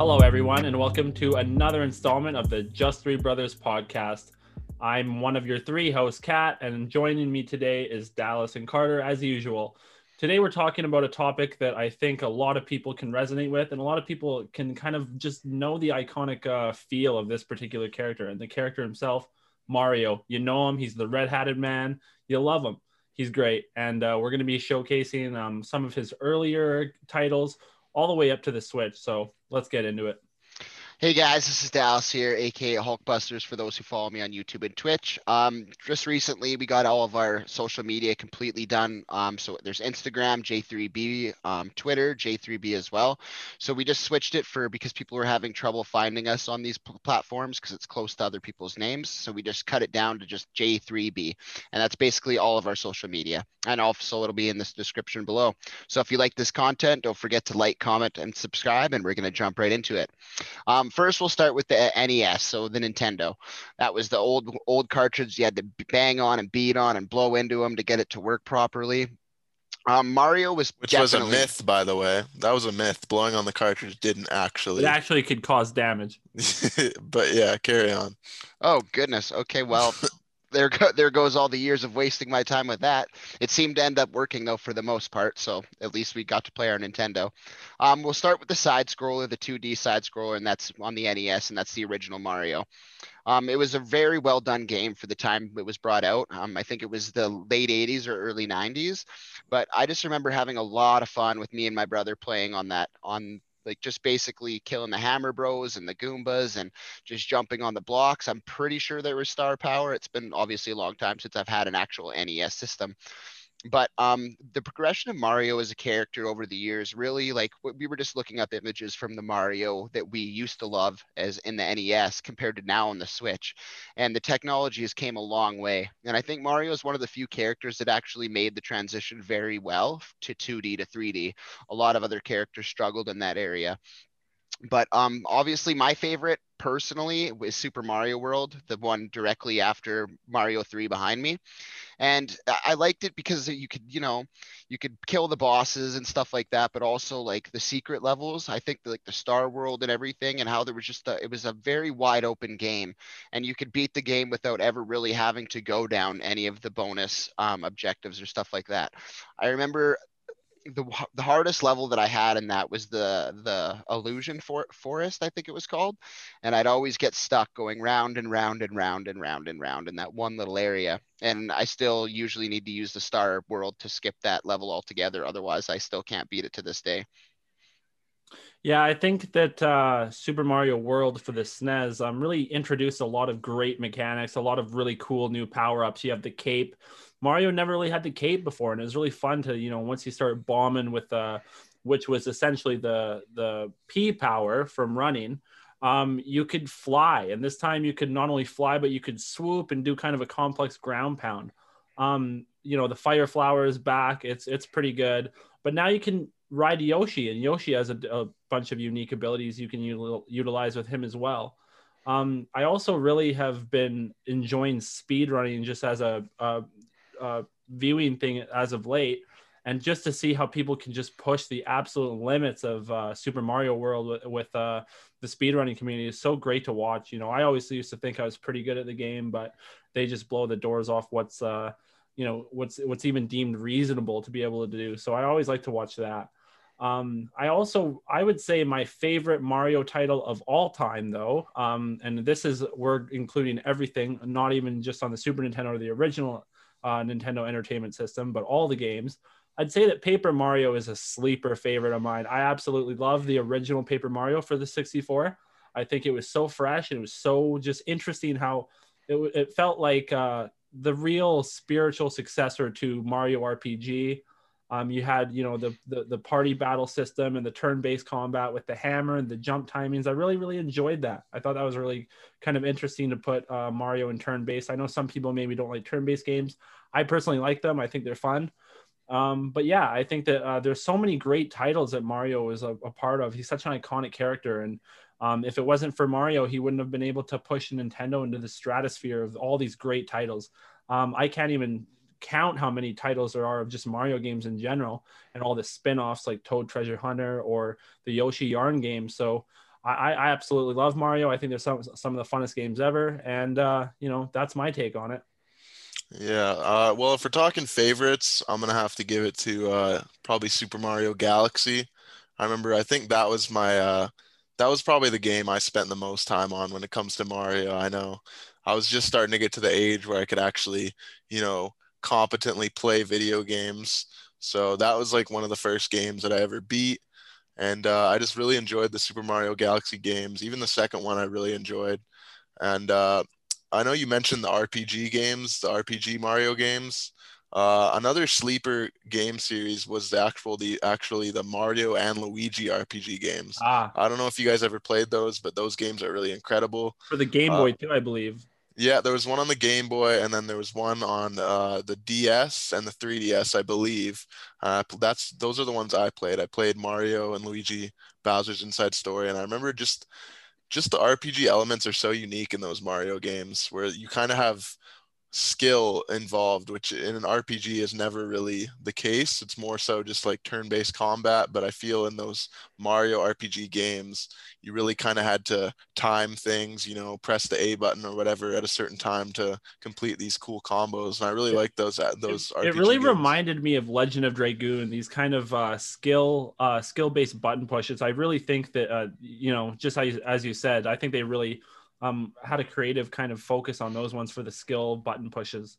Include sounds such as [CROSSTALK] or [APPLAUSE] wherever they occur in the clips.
Hello, everyone, and welcome to another installment of the Just Three Brothers podcast. I'm one of your three hosts, Kat, and joining me today is Dallas and Carter, as usual. Today, we're talking about a topic that I think a lot of people can resonate with, and a lot of people can kind of just know the iconic uh, feel of this particular character and the character himself, Mario. You know him, he's the red hatted man, you love him. He's great. And uh, we're going to be showcasing um, some of his earlier titles all the way up to the Switch. So let's get into it. Hey guys, this is Dallas here, aka Hulkbusters for those who follow me on YouTube and Twitch. Um, just recently, we got all of our social media completely done. Um, so there's Instagram, J3B, um, Twitter, J3B as well. So we just switched it for because people were having trouble finding us on these platforms because it's close to other people's names. So we just cut it down to just J3B, and that's basically all of our social media. And also, it'll be in this description below. So if you like this content, don't forget to like, comment, and subscribe, and we're gonna jump right into it. Um, first, we'll start with the NES, so the Nintendo. That was the old old cartridge you had to bang on and beat on and blow into them to get it to work properly. Um, Mario was which was a myth, by the way. That was a myth. Blowing on the cartridge didn't actually. It actually could cause damage. [LAUGHS] but yeah, carry on. Oh goodness. Okay, well, [LAUGHS] there go, [LAUGHS] there goes all the years of wasting my time with that. It seemed to end up working though for the most part, so at least we got to play our Nintendo. Um, we'll start with the side scroller, the 2D side scroller, and that's on the NES, and that's the original Mario. Um, it was a very well done game for the time it was brought out. Um, I think it was the late 80s or early 90s, but I just remember having a lot of fun with me and my brother playing on that on like just basically killing the Hammer Bros and the Goombas and just jumping on the blocks. I'm pretty sure there was star power. It's been obviously a long time since I've had an actual NES system. But um, the progression of Mario as a character over the years, really like we were just looking up images from the Mario that we used to love as in the NES compared to now on the Switch, and the technology has came a long way. And I think Mario is one of the few characters that actually made the transition very well to 2D to 3D. A lot of other characters struggled in that area but um obviously my favorite personally was super mario world the one directly after mario 3 behind me. And I- i liked it because you could you know you could kill the bosses and stuff like that but also like the secret levels. I think like the star world and everything and how there was just a, it was a very wide open game and you could beat the game without ever really having to go down any of the bonus um, objectives or stuff like that. I remember the the hardest level that I had in that was the the illusion for, forest I think it was called, and I'd always get stuck going round and round and round and round and round in that one little area. And I still usually need to use the star world to skip that level altogether. Otherwise, I still can't beat it to this day. Yeah, I think that uh, Super Mario World for the SNES um, really introduced a lot of great mechanics, a lot of really cool new power ups. You have the cape. Mario never really had the cape before, and it was really fun to you know once you start bombing with uh, which was essentially the the P power from running. Um, you could fly, and this time you could not only fly, but you could swoop and do kind of a complex ground pound. Um, you know, the fire flower is back. It's it's pretty good, but now you can ride Yoshi, and Yoshi has a, a bunch of unique abilities you can util- utilize with him as well. Um, I also really have been enjoying speed running just as a, a, a viewing thing as of late, and just to see how people can just push the absolute limits of uh, Super Mario World with, with uh, the speedrunning community is so great to watch. You know, I always used to think I was pretty good at the game, but they just blow the doors off what's uh, you know what's what's even deemed reasonable to be able to do. So I always like to watch that. Um, I also I would say my favorite Mario title of all time, though, um, and this is we're including everything, not even just on the Super Nintendo or the original uh, Nintendo Entertainment System, but all the games. I'd say that Paper Mario is a sleeper favorite of mine. I absolutely love the original Paper Mario for the 64. I think it was so fresh and it was so just interesting how it, it felt like uh, the real spiritual successor to Mario RPG. Um, you had, you know, the, the the party battle system and the turn-based combat with the hammer and the jump timings. I really, really enjoyed that. I thought that was really kind of interesting to put uh, Mario in turn-based. I know some people maybe don't like turn-based games. I personally like them. I think they're fun. Um, but yeah, I think that uh, there's so many great titles that Mario is a, a part of. He's such an iconic character, and um, if it wasn't for Mario, he wouldn't have been able to push Nintendo into the stratosphere of all these great titles. Um, I can't even count how many titles there are of just Mario games in general, and all the spin-offs like Toad Treasure Hunter or the Yoshi Yarn game. So I, I absolutely love Mario. I think there's some some of the funnest games ever, and uh, you know that's my take on it. Yeah. Uh, well, if we're talking favorites, I'm gonna have to give it to uh, probably Super Mario Galaxy. I remember. I think that was my. Uh, that was probably the game I spent the most time on when it comes to Mario. I know I was just starting to get to the age where I could actually, you know, competently play video games. So that was like one of the first games that I ever beat. And uh, I just really enjoyed the Super Mario Galaxy games. Even the second one I really enjoyed. And uh, I know you mentioned the RPG games, the RPG Mario games. Uh, another sleeper game series was the actual the actually the Mario and Luigi RPG games. Ah, I don't know if you guys ever played those, but those games are really incredible. for the Game Uh, Boy too, I believe. Yeah, there was one on the Game Boy, and then there was one on uh, the DS and the 3DS, I believe. Uh, that's those are the ones I played. I played Mario and Luigi Bowser's Inside Story, and I remember just just the RPG elements are so unique in those Mario games, where you kind of have skill involved, which in an RPG is never really the case. It's more so just like turn-based combat. But I feel in those Mario RPG games, you really kind of had to time things, you know, press the A button or whatever at a certain time to complete these cool combos. And I really like those uh, those. it, it really games. reminded me of Legend of Dragoon. These kind of uh, skill uh, skill based button pushes. I really think that uh, you know, just as, as you said, I think they really um, had a creative kind of focus on those ones for the skill button pushes.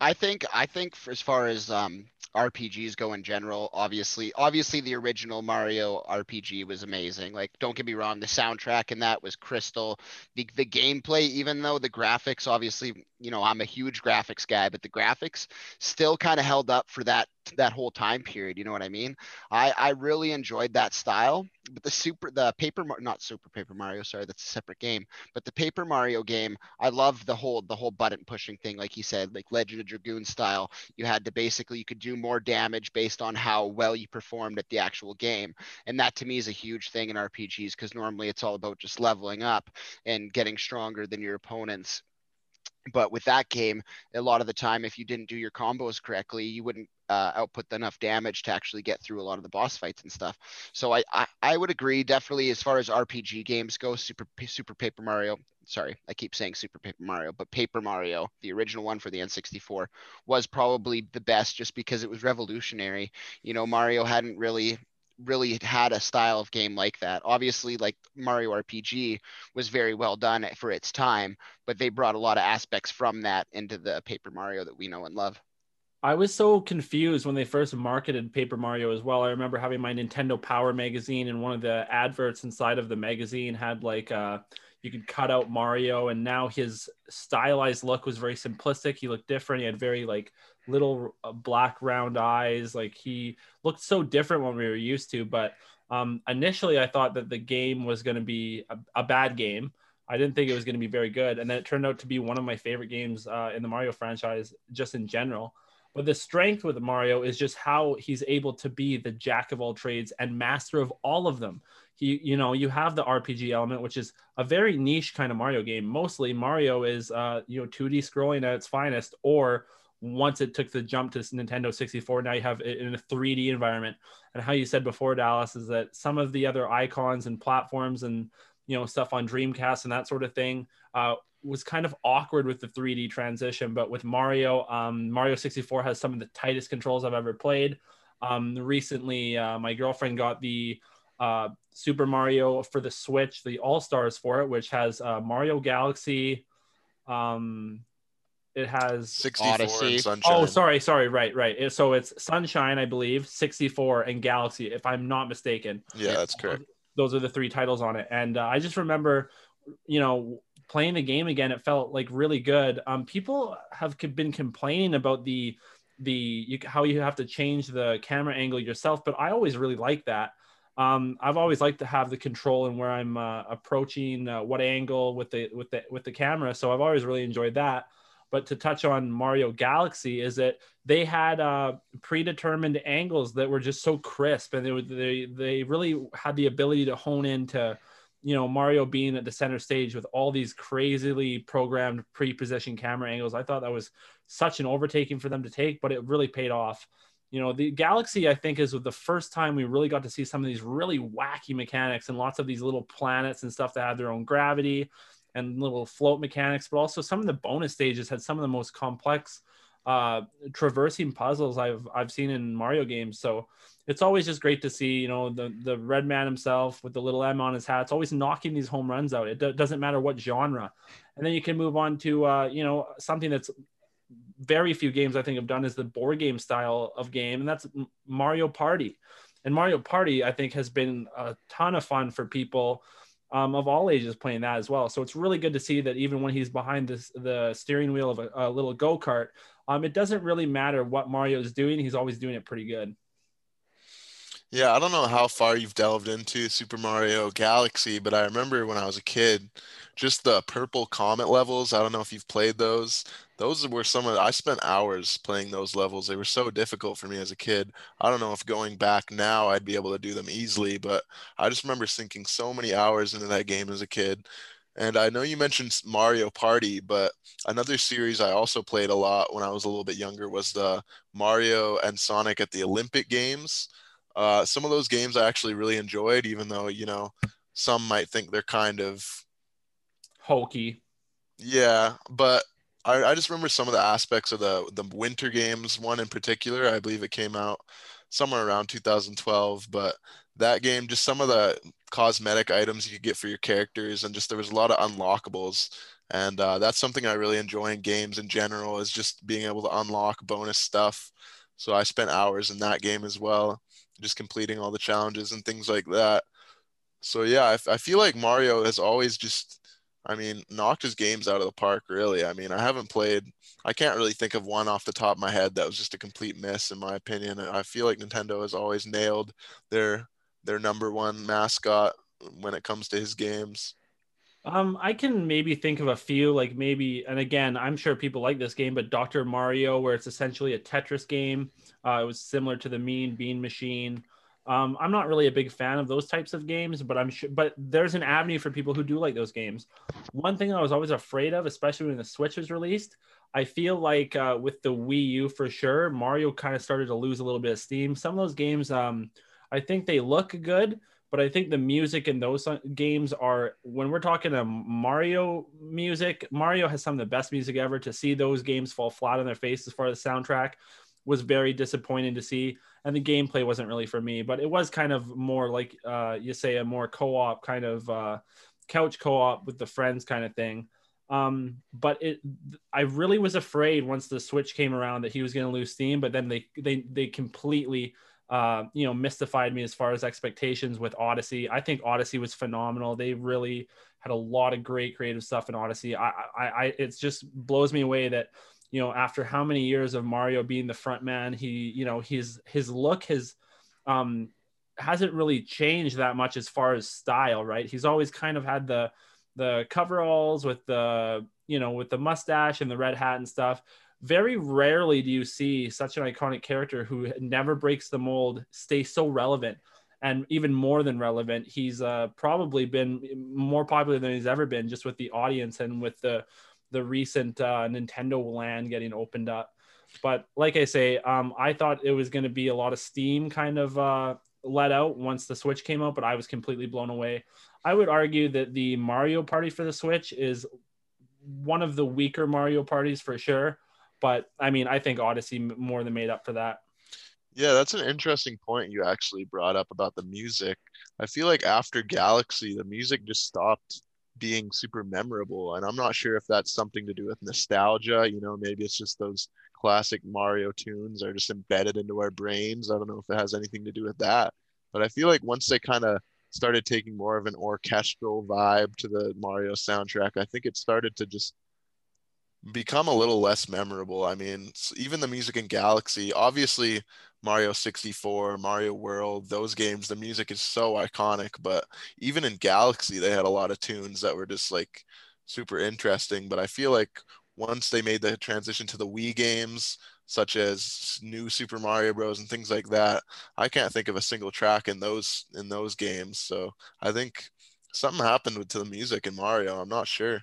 I think I think as far as um, RPGs go in general, obviously, obviously the original Mario RPG was amazing. Like, don't get me wrong, the soundtrack in that was crystal. The the gameplay, even though the graphics, obviously, you know, I'm a huge graphics guy, but the graphics still kind of held up for that that whole time period. You know what I mean? I I really enjoyed that style. But the super the paper not super paper Mario, sorry, that's a separate game. But the paper Mario game, I love the whole the whole button pushing thing, like he said, like Legend of Dragoon style. You had to basically you could do more damage based on how well you performed at the actual game, and that to me is a huge thing in RPGs because normally it's all about just leveling up and getting stronger than your opponents. But with that game, a lot of the time, if you didn't do your combos correctly, you wouldn't uh, output enough damage to actually get through a lot of the boss fights and stuff. So I, I, I would agree definitely as far as RPG games go, Super Super Paper Mario. Sorry, I keep saying Super Paper Mario, but Paper Mario, the original one for the N64, was probably the best just because it was revolutionary. You know, Mario hadn't really really had a style of game like that. Obviously, like Mario RPG was very well done for its time, but they brought a lot of aspects from that into the Paper Mario that we know and love. I was so confused when they first marketed Paper Mario as well. I remember having my Nintendo Power magazine, and one of the adverts inside of the magazine had like uh, you could cut out Mario, and now his stylized look was very simplistic. He looked different. He had very like little uh, black round eyes. Like he looked so different when we were used to. But um, initially, I thought that the game was going to be a, a bad game. I didn't think it was going to be very good, and then it turned out to be one of my favorite games uh, in the Mario franchise, just in general. But the strength with Mario is just how he's able to be the jack of all trades and master of all of them. He, you know, you have the RPG element, which is a very niche kind of Mario game. Mostly Mario is, uh, you know, 2D scrolling at its finest, or once it took the jump to Nintendo 64, now you have it in a 3D environment. And how you said before, Dallas, is that some of the other icons and platforms and you know stuff on Dreamcast and that sort of thing uh, was kind of awkward with the 3D transition. But with Mario, um, Mario 64 has some of the tightest controls I've ever played. Um, recently, uh, my girlfriend got the uh, Super Mario for the Switch, the All Stars for it, which has uh, Mario Galaxy. Um, it has 64 Odyssey. and Sunshine. Oh, sorry, sorry, right, right. It- So it's Sunshine, I believe, 64, and Galaxy, if I'm not mistaken. Yeah, that's correct. Those are the three titles on it. And uh, I just remember, you know, playing the game again. It felt like really good. Um, people have been complaining about the the you, how you have to change the camera angle yourself, but I always really like that. Um, I've always liked to have the control and where I'm uh, approaching uh, what angle with the with the with the camera. So I've always really enjoyed that. But to touch on Mario Galaxy, is that they had uh, predetermined angles that were just so crisp, and they they they really had the ability to hone into, you know, Mario being at the center stage with all these crazily programmed pre-positioned camera angles. I thought that was such an overtaking for them to take, but it really paid off. You know, the Galaxy, I think, is with the first time we really got to see some of these really wacky mechanics and lots of these little planets and stuff that had their own gravity and little float mechanics, but also some of the bonus stages had some of the most complex uh, traversing puzzles I've I've seen in Mario games. So it's always just great to see, you know, the the red man himself with the little M on his hat. It's always knocking these home runs out. It do- doesn't matter what genre. And then you can move on to uh, you know something that's very few games I think have done is the board game style of game, and that's Mario Party. And Mario Party, I think, has been a ton of fun for people um, of all ages playing that as well. So it's really good to see that even when he's behind this, the steering wheel of a, a little go kart, um, it doesn't really matter what Mario is doing; he's always doing it pretty good. Yeah, I don't know how far you've delved into Super Mario Galaxy, but I remember when I was a kid, just the purple comet levels. I don't know if you've played those. Those were some of I spent hours playing those levels. They were so difficult for me as a kid. I don't know if going back now I'd be able to do them easily, but I just remember sinking so many hours into that game as a kid. And I know you mentioned Mario Party, but another series I also played a lot when I was a little bit younger was the Mario and Sonic at the Olympic Games. Uh, some of those games I actually really enjoyed, even though, you know, some might think they're kind of hokey. Yeah, but I, I just remember some of the aspects of the the Winter Games one in particular. I believe it came out somewhere around 2012, but that game, just some of the cosmetic items you could get for your characters, and just there was a lot of unlockables. And uh, that's something I really enjoy in games in general is just being able to unlock bonus stuff. So I spent hours in that game as well, just completing all the challenges and things like that. So yeah, I, I feel like Mario has always just I mean, knocked his games out of the park, really. I mean, I haven't played, I can't really think of one off the top of my head that was just a complete miss, in my opinion. I feel like Nintendo has always nailed their their number one mascot when it comes to his games. Um, I can maybe think of a few, like maybe, and again, I'm sure people like this game, but Dr. Mario, where it's essentially a Tetris game. Uh, it was similar to the Mean Bean Machine. Um, I'm not really a big fan of those types of games, but I'm sure, but there's an avenue for people who do like those games. One thing I was always afraid of, especially when the Switch was released, I feel like uh, with the Wii U for sure, Mario kind of started to lose a little bit of steam. Some of those games, um, I think they look good, but I think the music in those games are when we're talking a Mario music, Mario has some of the best music ever. To see those games fall flat on their face as far as the soundtrack was very disappointing to see and the gameplay wasn't really for me but it was kind of more like uh, you say a more co-op kind of uh, couch co-op with the friends kind of thing. Um, but it i really was afraid once the switch came around that he was going to lose steam but then they they they completely uh, you know mystified me as far as expectations with odyssey. I think odyssey was phenomenal. They really had a lot of great creative stuff in odyssey. I i, I it just blows me away that you know, after how many years of Mario being the front man, he, you know, his his look has um hasn't really changed that much as far as style, right? He's always kind of had the the coveralls with the, you know, with the mustache and the red hat and stuff. Very rarely do you see such an iconic character who never breaks the mold stay so relevant and even more than relevant. He's uh, probably been more popular than he's ever been just with the audience and with the the recent uh, Nintendo land getting opened up. But like I say, um, I thought it was going to be a lot of steam kind of uh, let out once the Switch came out, but I was completely blown away. I would argue that the Mario Party for the Switch is one of the weaker Mario parties for sure. But I mean, I think Odyssey more than made up for that. Yeah, that's an interesting point you actually brought up about the music. I feel like after Galaxy, the music just stopped being super memorable. And I'm not sure if that's something to do with nostalgia. You know, maybe it's just those classic Mario tunes are just embedded into our brains. I don't know if it has anything to do with that. But I feel like once they kind of started taking more of an orchestral vibe to the Mario soundtrack, I think it started to just become a little less memorable. I mean, even the music in Galaxy, obviously Mario 64, Mario World, those games, the music is so iconic. But even in Galaxy, they had a lot of tunes that were just like super interesting. But I feel like once they made the transition to the Wii games, such as new Super Mario Bros. and things like that, I can't think of a single track in those in those games. So I think something happened to the music in Mario. I'm not sure.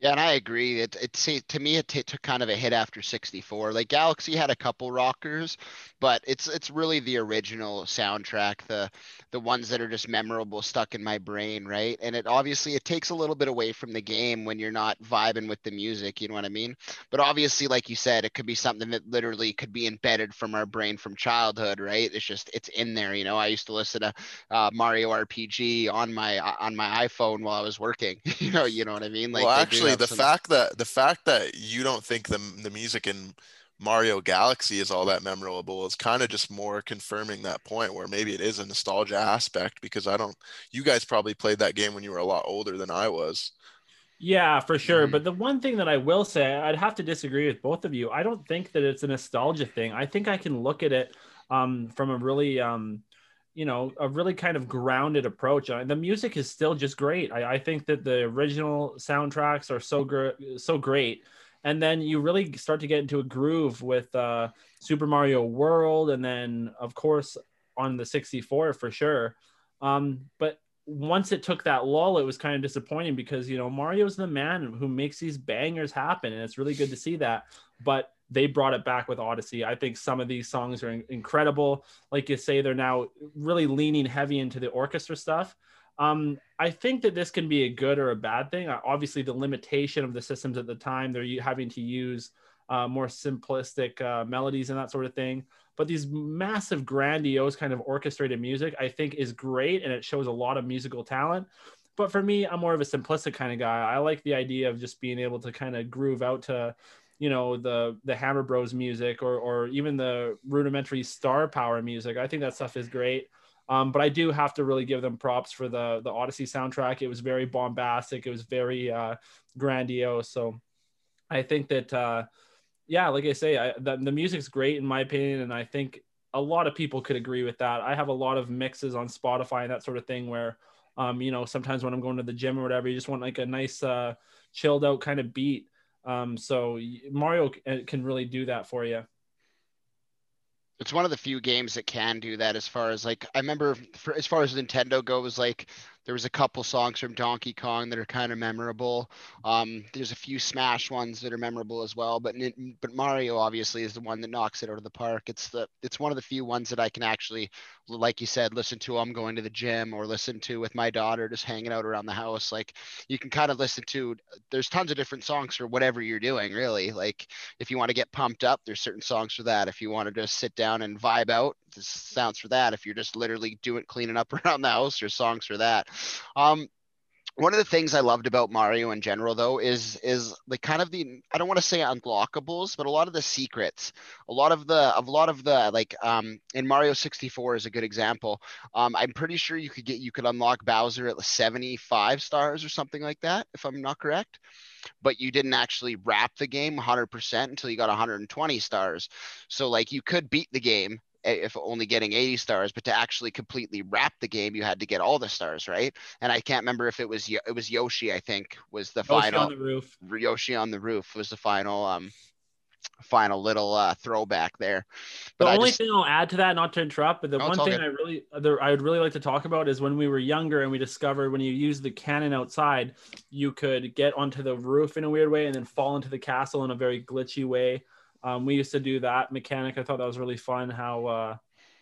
Yeah, and I agree. It it see to me it t- took kind of a hit after 64. Like Galaxy had a couple rockers, but it's it's really the original soundtrack, the the ones that are just memorable, stuck in my brain, right? And it obviously it takes a little bit away from the game when you're not vibing with the music, you know what I mean? But obviously, like you said, it could be something that literally could be embedded from our brain from childhood, right? It's just it's in there, you know. I used to listen to uh, Mario RPG on my on my iPhone while I was working, [LAUGHS] you know, you know what I mean? Like well, actually the fact that the fact that you don't think the the music in Mario Galaxy is all that memorable is kind of just more confirming that point where maybe it is a nostalgia aspect because I don't you guys probably played that game when you were a lot older than I was. Yeah, for sure. Mm-hmm. But the one thing that I will say, I'd have to disagree with both of you. I don't think that it's a nostalgia thing. I think I can look at it um, from a really um, you know a really kind of grounded approach. Uh, the music is still just great. I, I think that the original soundtracks are so great so great. And then you really start to get into a groove with uh, super mario world and then of course on the 64 for sure. Um, but once it took that lull it was kind of disappointing because you know mario's the man who makes these bangers happen and it's really good to see that. But they brought it back with Odyssey. I think some of these songs are incredible. Like you say, they're now really leaning heavy into the orchestra stuff. Um, I think that this can be a good or a bad thing. Uh, obviously, the limitation of the systems at the time, they're having to use uh, more simplistic uh, melodies and that sort of thing. But these massive, grandiose kind of orchestrated music, I think, is great and it shows a lot of musical talent. But for me, I'm more of a simplistic kind of guy. I like the idea of just being able to kind of groove out to you know the the Hammer Bros music or or even the rudimentary Star Power music. I think that stuff is great. Um, but I do have to really give them props for the the Odyssey soundtrack. It was very bombastic. It was very uh, grandiose. So I think that uh, yeah, like I say, I, the, the music's great in my opinion, and I think a lot of people could agree with that. I have a lot of mixes on Spotify and that sort of thing where um, you know sometimes when I'm going to the gym or whatever, you just want like a nice uh, chilled out kind of beat um, so Mario uh, can really do that for you. It's one of the few games that can do that as far as like I remember for, as far as Nintendo goes like there was a couple songs from Donkey Kong that are kind of memorable. Um, there's a few Smash ones that are memorable as well, but but Mario obviously is the one that knocks it out of the park. It's the it's one of the few ones that I can actually, like you said, listen to. I'm going to the gym or listen to with my daughter, just hanging out around the house. Like you can kind of listen to. There's tons of different songs for whatever you're doing, really. Like if you want to get pumped up, there's certain songs for that. If you want to just sit down and vibe out, this sounds for that. If you're just literally doing cleaning up [LAUGHS] around the house, there's songs for that. Um, one of the things I loved about Mario in general, though, is is the kind of the I don't want to say unlockables, but a lot of the secrets, a lot of the a lot of the like um, in Mario 64 is a good example. Um, I'm pretty sure you could get you could unlock Bowser at 75 stars or something like that, if I'm not correct. But you didn't actually wrap the game 100% until you got 120 stars. So like you could beat the game if only getting 80 stars, but to actually completely wrap the game, you had to get all the stars, right? And I can't remember if it was it was Yoshi, I think, was the Yoshi final. on the roof. Yoshi on the roof was the final um final little uh, throwback there. But the only just, thing I'll add to that, not to interrupt, but the no, one thing good. I really I would really like to talk about is when we were younger and we discovered when you use the cannon outside, you could get onto the roof in a weird way and then fall into the castle in a very glitchy way. Um, we used to do that mechanic. I thought that was really fun. How uh,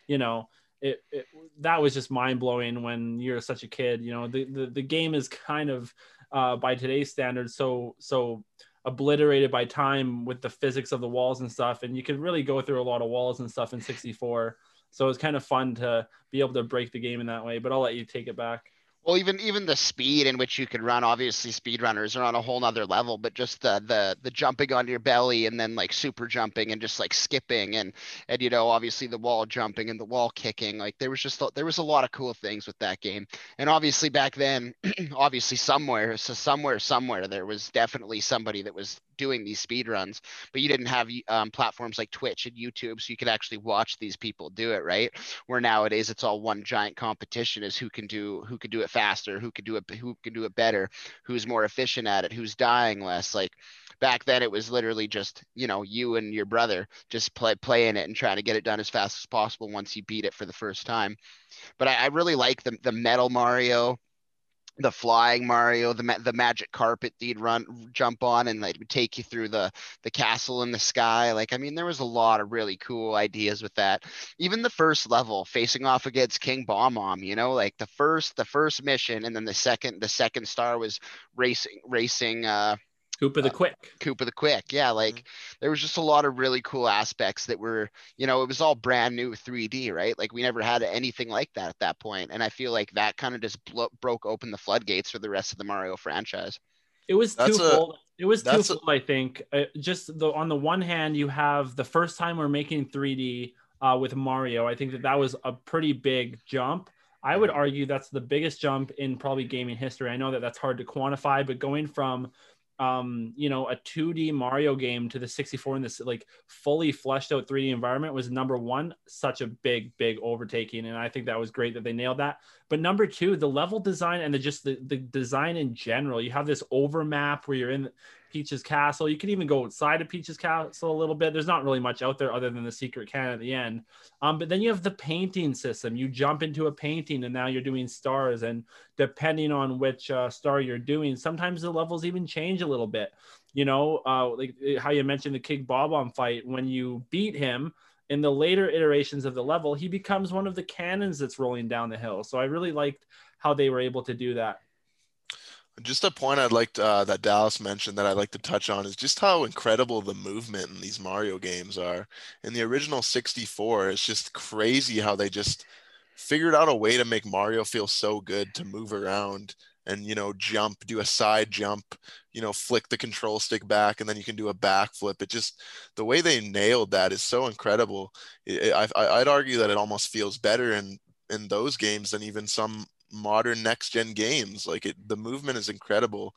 you know it, it that was just mind blowing when you're such a kid. You know the the, the game is kind of uh, by today's standards so so obliterated by time with the physics of the walls and stuff, and you can really go through a lot of walls and stuff in 64. So it's kind of fun to be able to break the game in that way. But I'll let you take it back. Well, even even the speed in which you could run, obviously speedrunners are on a whole nother level, but just the the the jumping on your belly and then like super jumping and just like skipping and and you know obviously the wall jumping and the wall kicking, like there was just there was a lot of cool things with that game. And obviously back then, [CLEARS THROAT] obviously somewhere so somewhere somewhere there was definitely somebody that was doing these speed runs, but you didn't have um, platforms like Twitch and YouTube, so you could actually watch these people do it, right? Where nowadays it's all one giant competition is who can do who can do it faster, who can do it who can do it better, who's more efficient at it, who's dying less. Like back then it was literally just you know you and your brother just play playing it and trying to get it done as fast as possible once you beat it for the first time but i, I really like the, the metal mario the flying Mario, the ma- the magic carpet that you'd run jump on and like take you through the the castle in the sky. Like I mean, there was a lot of really cool ideas with that. Even the first level, facing off against King Bomb you know, like the first the first mission, and then the second the second star was racing racing uh Koopa the uh, Quick. Koopa the Quick. Yeah, like mm-hmm. there was just a lot of really cool aspects that were, you know, it was all brand new 3D, right? Like we never had anything like that at that point, and I feel like that kind of just blo- broke open the floodgates for the rest of the Mario franchise. It was that's twofold. A, it was twofold, a, I think. Uh, just the on the one hand, you have the first time we're making 3D uh, with Mario. I think that that was a pretty big jump. I would mm-hmm. argue that's the biggest jump in probably gaming history. I know that that's hard to quantify, but going from um you know a 2d mario game to the 64 in this like fully fleshed out 3d environment was number one such a big big overtaking and i think that was great that they nailed that. But number two the level design and the just the, the design in general you have this over map where you're in Peach's castle. You can even go outside of Peach's castle a little bit. There's not really much out there other than the secret cannon at the end. Um, but then you have the painting system. You jump into a painting and now you're doing stars. And depending on which uh, star you're doing, sometimes the levels even change a little bit. You know, uh, like eh, how you mentioned the King Bob-omb fight. When you beat him, in the later iterations of the level, he becomes one of the cannons that's rolling down the hill. So I really liked how they were able to do that. Just a point I'd like to, uh, that Dallas mentioned that I'd like to touch on is just how incredible the movement in these Mario games are. In the original 64, it's just crazy how they just figured out a way to make Mario feel so good to move around and you know jump, do a side jump, you know flick the control stick back, and then you can do a backflip. It just the way they nailed that is so incredible. It, I, I'd argue that it almost feels better in in those games than even some modern next gen games. Like it, the movement is incredible.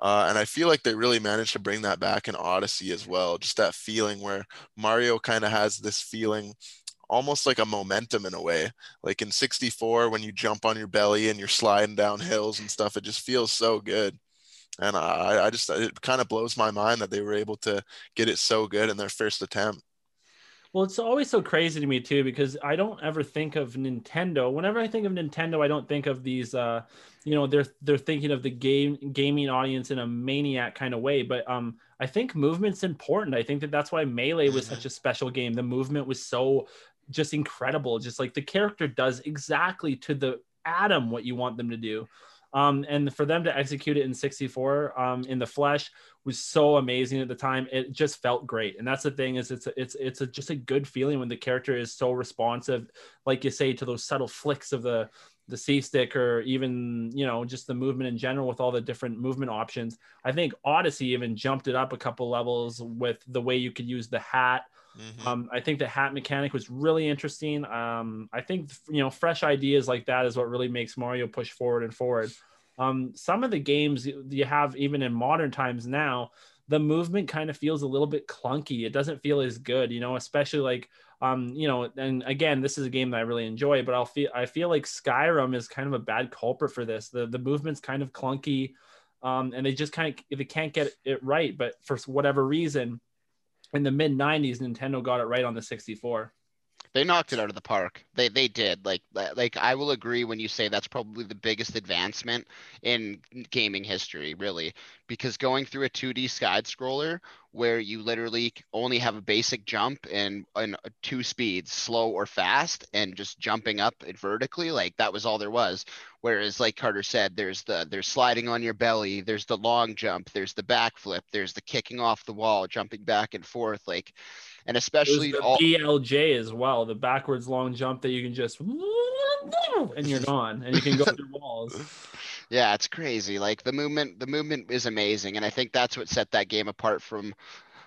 Uh, and I feel like they really managed to bring that back in Odyssey as well. Just that feeling where Mario kind of has this feeling almost like a momentum in a way. Like in 64, when you jump on your belly and you're sliding down hills and stuff, it just feels so good. And I, I just, it kind of blows my mind that they were able to get it so good in their first attempt. Well, it's always so crazy to me too because I don't ever think of Nintendo. Whenever I think of Nintendo, I don't think of these. Uh, you know, they're they're thinking of the game gaming audience in a maniac kind of way. But um, I think movement's important. I think that that's why Melee was such a special game. The movement was so just incredible. Just like the character does exactly to the atom what you want them to do. Um, and for them to execute it in 64 um, in the flesh was so amazing at the time. It just felt great, and that's the thing is it's a, it's it's a, just a good feeling when the character is so responsive, like you say, to those subtle flicks of the the C stick or even you know just the movement in general with all the different movement options. I think Odyssey even jumped it up a couple levels with the way you could use the hat. Mm-hmm. Um, I think the hat mechanic was really interesting. Um, I think you know fresh ideas like that is what really makes Mario push forward and forward. Um, some of the games you have even in modern times now, the movement kind of feels a little bit clunky. It doesn't feel as good, you know, especially like um, you know, and again, this is a game that I really enjoy, but I'll feel I feel like Skyrim is kind of a bad culprit for this. The the movement's kind of clunky. Um, and they just kind of they can't get it right, but for whatever reason, in the mid 90s nintendo got it right on the 64 they knocked it out of the park. They they did. Like like I will agree when you say that's probably the biggest advancement in gaming history, really, because going through a 2D side scroller where you literally only have a basic jump and and two speeds, slow or fast, and just jumping up vertically, like that was all there was. Whereas, like Carter said, there's the there's sliding on your belly, there's the long jump, there's the backflip, there's the kicking off the wall, jumping back and forth, like and especially the all, BLJ as well, the backwards long jump that you can just and you're gone, and you can go through [LAUGHS] walls. Yeah, it's crazy. Like the movement, the movement is amazing, and I think that's what set that game apart from,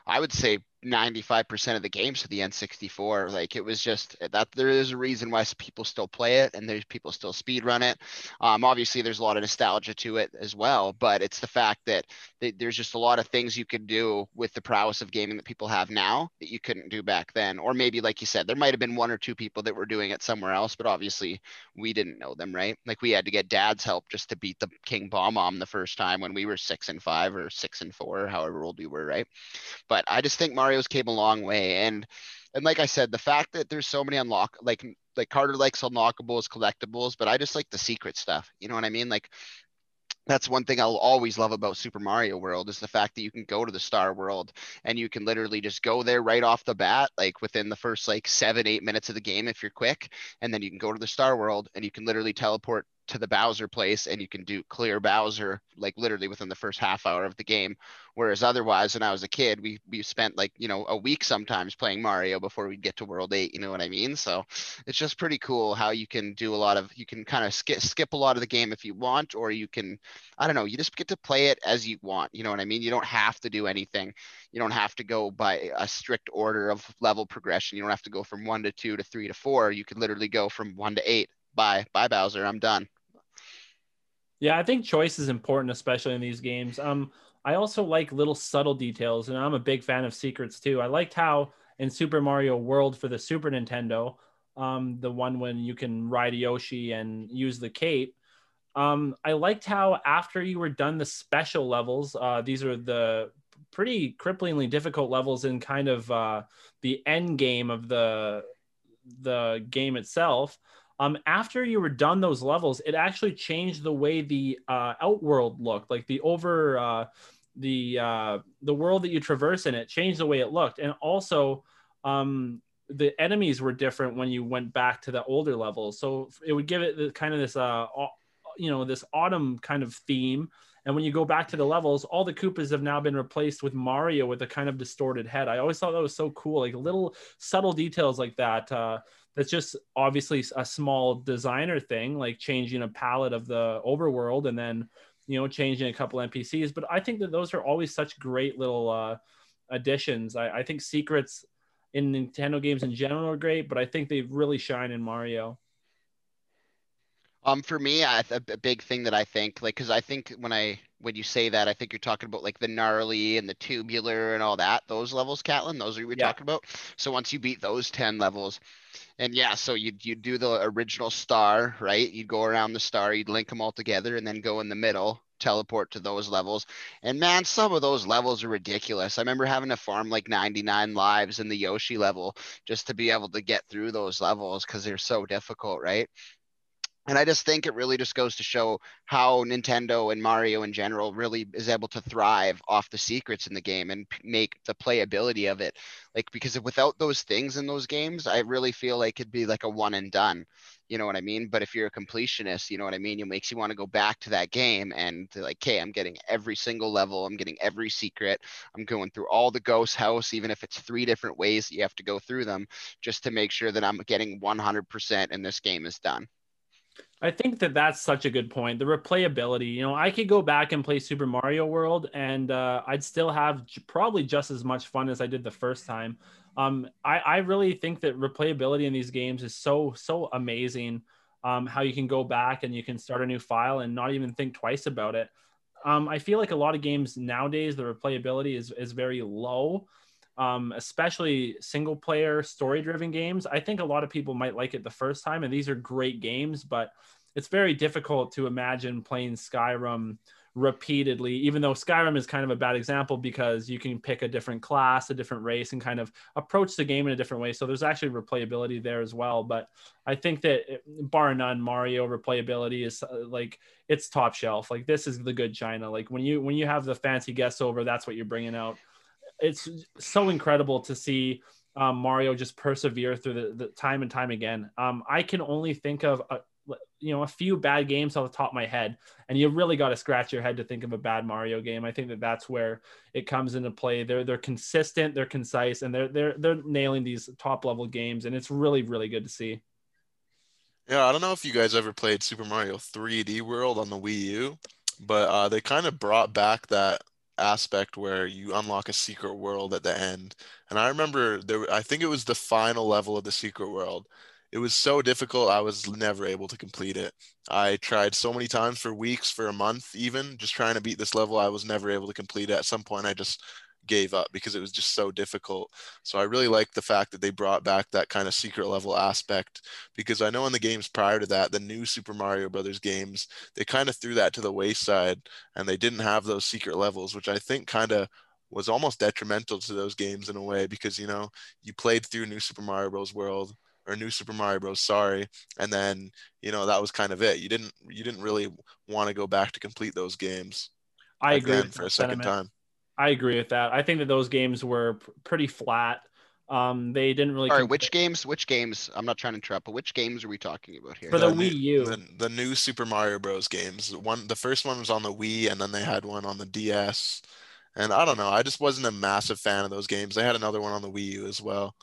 I would say, 95% of the games to the N64. Like it was just that there is a reason why people still play it and there's people still speed run it. Um, obviously, there's a lot of nostalgia to it as well, but it's the fact that th- there's just a lot of things you can do with the prowess of gaming that people have now that you couldn't do back then. Or maybe, like you said, there might have been one or two people that were doing it somewhere else, but obviously we didn't know them, right? Like we had to get dad's help just to beat the King Bob-omb the first time when we were six and five or six and four, however old we were, right? But I just think Mario Mario's came a long way. And and like I said, the fact that there's so many unlock like like Carter likes unlockables, collectibles, but I just like the secret stuff. You know what I mean? Like that's one thing I'll always love about Super Mario World is the fact that you can go to the Star World and you can literally just go there right off the bat, like within the first like seven, eight minutes of the game if you're quick. And then you can go to the Star World and you can literally teleport to the Bowser place and you can do clear Bowser like literally within the first half hour of the game. Whereas otherwise, when I was a kid, we we spent like you know a week sometimes playing Mario before we'd get to World Eight. You know what I mean? So it's just pretty cool how you can do a lot of you can kind of skip skip a lot of the game if you want, or you can I don't know, you just get to play it as you want. You know what I mean? You don't have to do anything. You don't have to go by a strict order of level progression. You don't have to go from one to two to three to four. You could literally go from one to eight. Bye, bye, Bowser. I'm done. Yeah, I think choice is important, especially in these games. Um, I also like little subtle details, and I'm a big fan of secrets too. I liked how in Super Mario World for the Super Nintendo, um, the one when you can ride Yoshi and use the cape. Um, I liked how after you were done the special levels, uh, these are the pretty cripplingly difficult levels in kind of uh, the end game of the the game itself um, after you were done those levels, it actually changed the way the uh, outworld looked, like the over uh, the uh, the world that you traverse in it changed the way it looked, and also um, the enemies were different when you went back to the older levels. So it would give it the, kind of this uh, you know this autumn kind of theme. And when you go back to the levels, all the Koopas have now been replaced with Mario with a kind of distorted head. I always thought that was so cool, like little subtle details like that. Uh, that's just obviously a small designer thing, like changing a palette of the overworld and then you know changing a couple NPCs. But I think that those are always such great little uh, additions. I, I think secrets in Nintendo games in general are great, but I think they really shine in Mario. Um, for me, I, a, big thing that I think, like, because I think when I when you say that, I think you're talking about like the gnarly and the tubular and all that. Those levels, Katlin, those are you yeah. talking about. So once you beat those ten levels, and yeah, so you you do the original star, right? You'd go around the star, you'd link them all together, and then go in the middle, teleport to those levels. And man, some of those levels are ridiculous. I remember having to farm like 99 lives in the Yoshi level just to be able to get through those levels because they're so difficult, right? And I just think it really just goes to show how Nintendo and Mario in general really is able to thrive off the secrets in the game and make the playability of it. Like because without those things in those games, I really feel like it'd be like a one and done. You know what I mean? But if you're a completionist, you know what I mean? It makes you want to go back to that game and like, okay, I'm getting every single level, I'm getting every secret, I'm going through all the ghost house, even if it's three different ways that you have to go through them, just to make sure that I'm getting 100% and this game is done. I think that that's such a good point. The replayability, you know, I could go back and play Super Mario World and uh, I'd still have probably just as much fun as I did the first time. Um, I, I really think that replayability in these games is so, so amazing. Um, how you can go back and you can start a new file and not even think twice about it. Um, I feel like a lot of games nowadays, the replayability is, is very low um, especially single player story driven games. I think a lot of people might like it the first time, and these are great games, but it's very difficult to imagine playing Skyrim repeatedly, even though Skyrim is kind of a bad example because you can pick a different class, a different race, and kind of approach the game in a different way. So there's actually replayability there as well. But I think that bar none, Mario replayability is uh, like it's top shelf. Like this is the good China. Like when you when you have the fancy guests over, that's what you're bringing out it's so incredible to see um, Mario just persevere through the, the, time and time again. Um, I can only think of a, you know a few bad games off the top of my head, and you really got to scratch your head to think of a bad Mario game. I think that that's where it comes into play. They're they're consistent, they're concise, and they're they're they're nailing these top level games, and it's really really good to see. Yeah, I don't know if you guys ever played Super Mario 3D World on the Wii U, but uh, they kind of brought back that aspect where you unlock a secret world at the end. And I remember there, I think it was the final level of the secret world. It was so difficult, I was never able to complete it. I tried so many times for weeks, for a month, even just trying to beat this level. I was never able to complete it. At some point, I just gave up because it was just so difficult. So I really like the fact that they brought back that kind of secret level aspect because I know in the games prior to that, the new Super Mario Brothers games, they kind of threw that to the wayside and they didn't have those secret levels, which I think kind of was almost detrimental to those games in a way because you know you played through New Super Mario Bros. World or New Super Mario Bros. Sorry, and then you know that was kind of it. You didn't you didn't really want to go back to complete those games. I agree for a second time. I agree with that. I think that those games were p- pretty flat. Um, they didn't really. All right, comp- which games? Which games? I'm not trying to interrupt, but which games are we talking about here? For the new- Wii U. the, the new Super Mario Bros. games. One, the first one was on the Wii, and then they had one on the DS. And I don't know, I just wasn't a massive fan of those games. They had another one on the Wii U as well.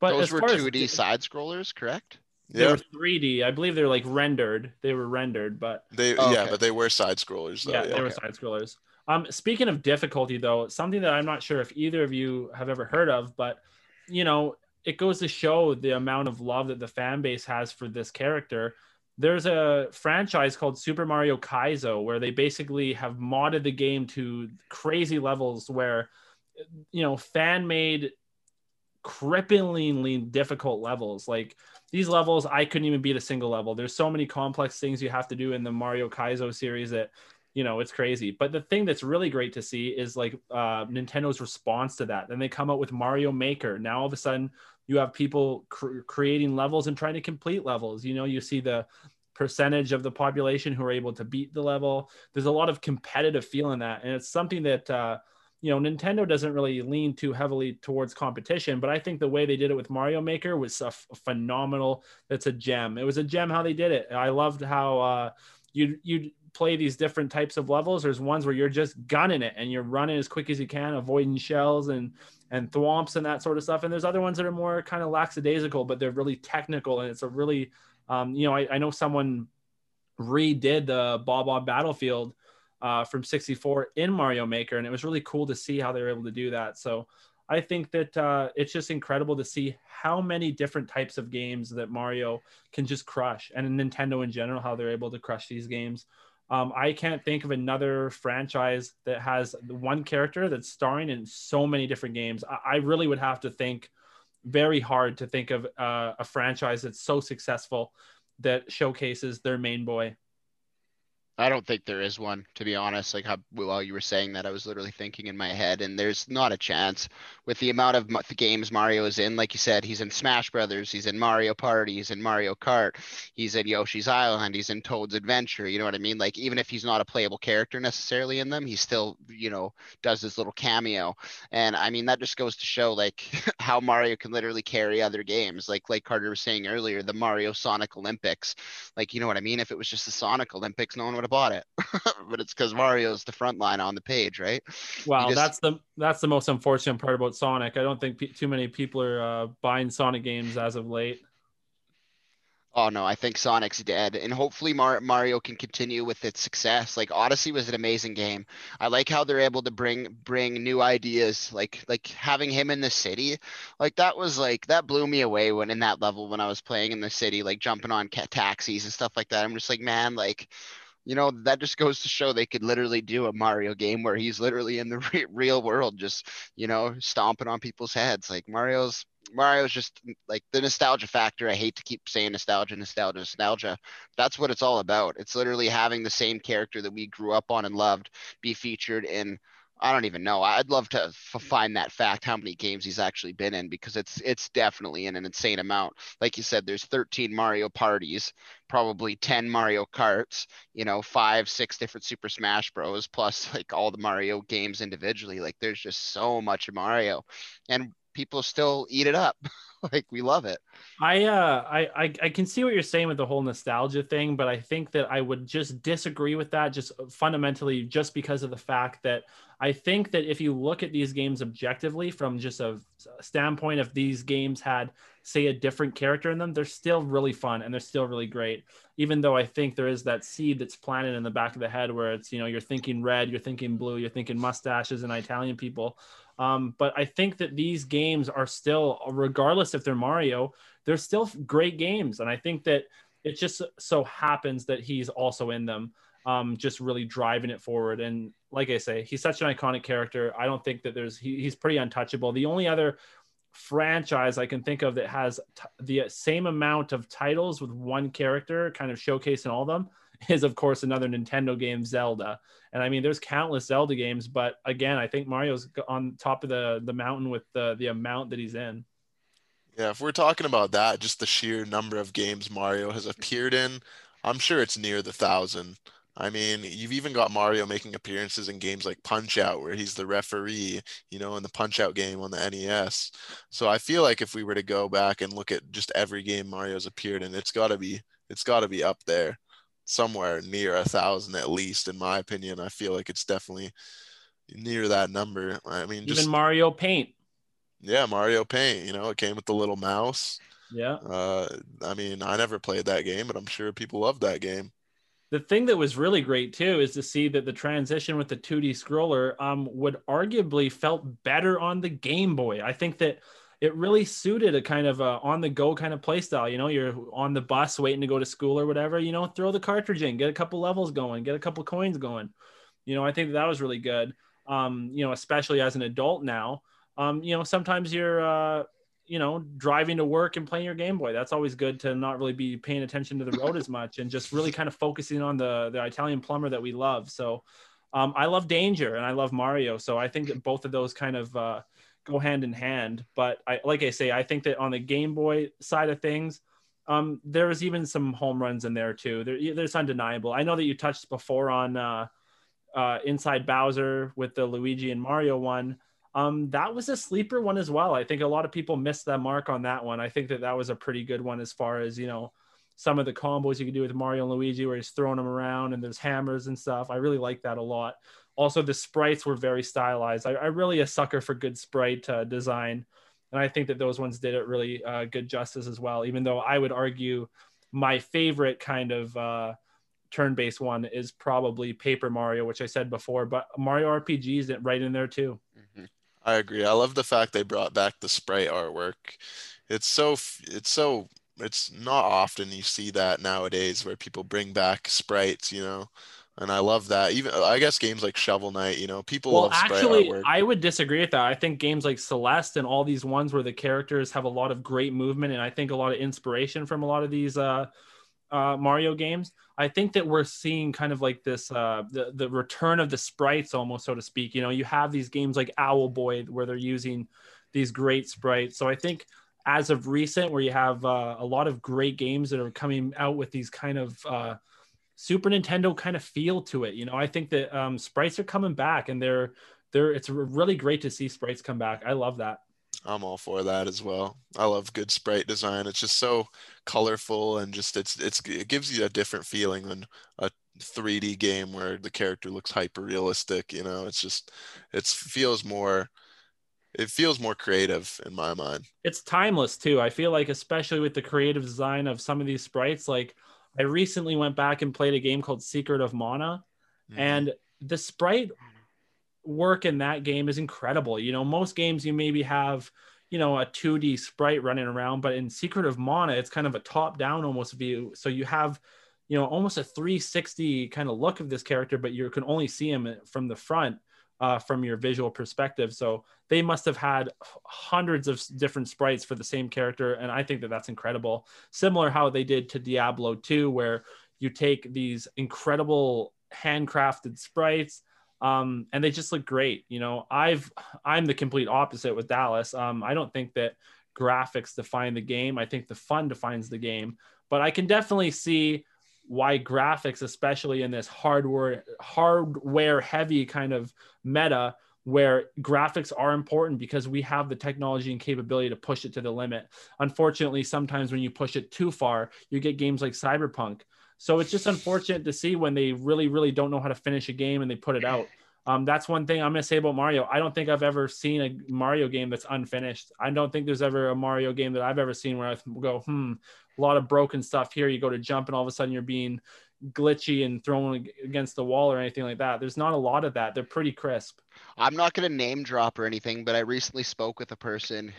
but Those were far as 2D d- side scrollers, correct? They Yeah, were 3D. I believe they were like rendered. They were rendered, but they Oh, yeah, okay. but they were side scrollers though. yeah, Yeah, they were okay. side scrollers. Um, speaking of difficulty, though, something that I'm not sure if either of you have ever heard of, but you know, it goes to show the amount of love that the fan base has for this character. There's a franchise called Super Mario Kaizo where they basically have modded the game to crazy levels where, you know, fan made cripplingly difficult levels. Like these levels, I couldn't even beat a single level. There's so many complex things you have to do in the Mario Kaizo series that you know it's crazy. But the thing that's really great to see is like uh, nintendo's response to that. Then they come out with mario maker. Now all of a sudden you have people cr- creating levels and trying to complete levels. You know you see the percentage of the population who are able to beat the level. There's a lot of competitive feel in that and it's something that uh, you know nintendo doesn't really lean too heavily towards competition but i think the way they did it with mario maker was a f- phenomenal. That's a gem. It was a gem how they did it. I loved how uh, you you play these different types of levels. There's ones where you're just gunning it and you're running as quick as you can, avoiding shells and and thwomps and that sort of stuff. And there's other ones that are more kind of lackadaisical, but they're really technical and it's a really, um, you know, I, I know someone redid the Bob-omb Battlefield uh, from 64 in Mario Maker, and it was really cool to see how they were able to do that. So I think that uh, it's just incredible to see how many different types of games that Mario can just crush, and Nintendo in general, how they're able to crush these games. Um, I can't think of another franchise that has one character that's starring in so many different games. I, I really would have to think very hard to think of uh, a franchise that's so successful that showcases their main boy. I don't think there is one, to be honest. Like how while you were saying that, I was literally thinking in my head, and there's not a chance with the amount of the games Mario is in. Like you said, he's in Smash Brothers, he's in Mario Party, he's in Mario Kart, he's in Yoshi's Island, he's in Toad's Adventure. You know what I mean? Like even if he's not a playable character necessarily in them, he's still, you know, does this little cameo. And I mean that just goes to show like [LAUGHS] how Mario can literally carry other games. Like like Carter was saying earlier, the Mario Sonic Olympics. Like you know what I mean? If it was just the Sonic Olympics, no one would have bought it. [LAUGHS] but it's because Mario's the front line on the page, right? Wow, just- that's the that's the most unfortunate part about Sonic. I don't think pe- too many people are uh, buying Sonic games as of late. Oh no, I think Sonic's dead, and hopefully Mar- Mario can continue with its success. Like Odyssey was an amazing game. I like how they're able to bring bring new ideas, like like having him in the city. Like that was like that blew me away when in that level when I was playing in the city, like jumping on ca- taxis and stuff like that. I'm just like, man, like. You know, that just goes to show they could literally do a Mario game where he's literally in the [LAUGHS] re- real world, just, you know, stomping on people's heads. Like Mario's Mario's just mm, like the nostalgia factor. I hate to keep saying nostalgia, nostalgia, nostalgia. That's what it's all about. It's literally having the same character that we grew up on and loved be featured in. I don't even know. I'd love to f- find that fact how many games he's actually been in because it's it's definitely in an insane amount. Like you said, there's 13 Mario parties, probably 10 Mario Karts, you know, five, six different Super Smash Bros. plus like all the Mario games individually. Like there's just so much Mario, and people still eat it up. [LAUGHS] like we love it. I uh I, I can see what you're saying with the whole nostalgia thing, but I think that I would just disagree with that just fundamentally just because of the fact that I think that if you look at these games objectively from just a standpoint if these games had say a different character in them, they're still really fun and they're still really great. Even though I think there is that seed that's planted in the back of the head where it's, you know, you're thinking red, you're thinking blue, you're thinking mustaches and Italian people. Um, but I think that these games are still, regardless if they're Mario, they're still great games. And I think that it just so happens that he's also in them, um, just really driving it forward. And like I say, he's such an iconic character. I don't think that there's, he, he's pretty untouchable. The only other franchise I can think of that has t- the same amount of titles with one character kind of showcasing all of them [LAUGHS] is of course another Nintendo game Zelda. And I mean there's countless Zelda games, but again, I think Mario's on top of the the mountain with the the amount that he's in. Yeah, if we're talking about that, just the sheer number of games Mario has appeared in, I'm sure it's near the thousand. I mean, you've even got Mario making appearances in games like Punch Out, where he's the referee, you know, in the Punch Out game on the NES. So I feel like if we were to go back and look at just every game Mario's appeared in, it's got to be it's got to be up there, somewhere near a thousand at least, in my opinion. I feel like it's definitely near that number. I mean, Even just Mario Paint. yeah, Mario Paint. You know, it came with the little mouse. Yeah. Uh, I mean, I never played that game, but I'm sure people love that game. The thing that was really great too is to see that the transition with the 2D scroller um would arguably felt better on the Game Boy. I think that it really suited a kind of a on the go kind of play style. You know, you're on the bus waiting to go to school or whatever, you know, throw the cartridge in, get a couple levels going, get a couple coins going. You know, I think that was really good. Um, you know, especially as an adult now. Um, you know, sometimes you're uh you know, driving to work and playing your Game Boy. That's always good to not really be paying attention to the road as much and just really kind of focusing on the the Italian plumber that we love. So um, I love Danger and I love Mario. So I think that both of those kind of uh, go hand in hand. But I like I say, I think that on the Game Boy side of things, um, there was even some home runs in there too. There, there's undeniable. I know that you touched before on uh, uh, Inside Bowser with the Luigi and Mario one um, that was a sleeper one as well. I think a lot of people missed that mark on that one. I think that that was a pretty good one as far as you know some of the combos you can do with Mario and Luigi, where he's throwing them around and there's hammers and stuff. I really like that a lot. Also, the sprites were very stylized. I, I really a sucker for good sprite uh, design, and I think that those ones did it really uh, good justice as well. Even though I would argue my favorite kind of uh, turn-based one is probably Paper Mario, which I said before, but Mario RPG is right in there too. Mm-hmm. I agree. I love the fact they brought back the sprite artwork. It's so it's so it's not often you see that nowadays where people bring back sprites, you know. And I love that. Even I guess games like Shovel Knight, you know, people well, love actually. I would disagree with that. I think games like Celeste and all these ones where the characters have a lot of great movement and I think a lot of inspiration from a lot of these uh uh, Mario games, I think that we're seeing kind of like this uh, the the return of the sprites, almost so to speak. You know, you have these games like Owlboy where they're using these great sprites. So I think as of recent, where you have uh, a lot of great games that are coming out with these kind of uh, Super Nintendo kind of feel to it. You know, I think that um, sprites are coming back, and they're they're it's really great to see sprites come back. I love that. I'm all for that as well. I love good sprite design. It's just so colorful and just it's it's it gives you a different feeling than a 3D game where the character looks hyper realistic. You know, it's just it feels more it feels more creative in my mind. It's timeless too. I feel like especially with the creative design of some of these sprites, like I recently went back and played a game called Secret of Mana, mm-hmm. and the sprite work in that game is incredible. You know, most games you maybe have, you know, a 2D sprite running around, but in Secret of Mana, it's kind of a top down almost view. So you have, you know, almost a 360 kind of look of this character, but you can only see him from the front. Uh, from your visual perspective. So they must have had hundreds of different sprites for the same character. And I think that that's incredible. Similar how they did to Diablo 2, where you take these incredible handcrafted sprites um, and they just look great. You know, I've I'm the complete opposite with Dallas. Um, I don't think that graphics define the game. I think the fun defines the game. But I can definitely see why graphics, especially in this hardware hardware heavy kind of meta, where graphics are important because we have the technology and capability to push it to the limit. Unfortunately, sometimes when you push it too far, you get games like Cyberpunk so it's just unfortunate to see when they really, really don't know how to finish a game and they put it out. Um, that's one thing I'm to say about Mario. I don't think I've ever seen a Mario game that's unfinished. I don't think there's ever a Mario game that I've ever seen where I go, hmm, a lot of broken stuff here. You go to jump and all of a sudden you're being glitchy and thrown against the wall or anything like that. There's not a lot of that. They're pretty crisp. I'm not going to name drop or anything, but I recently spoke with a person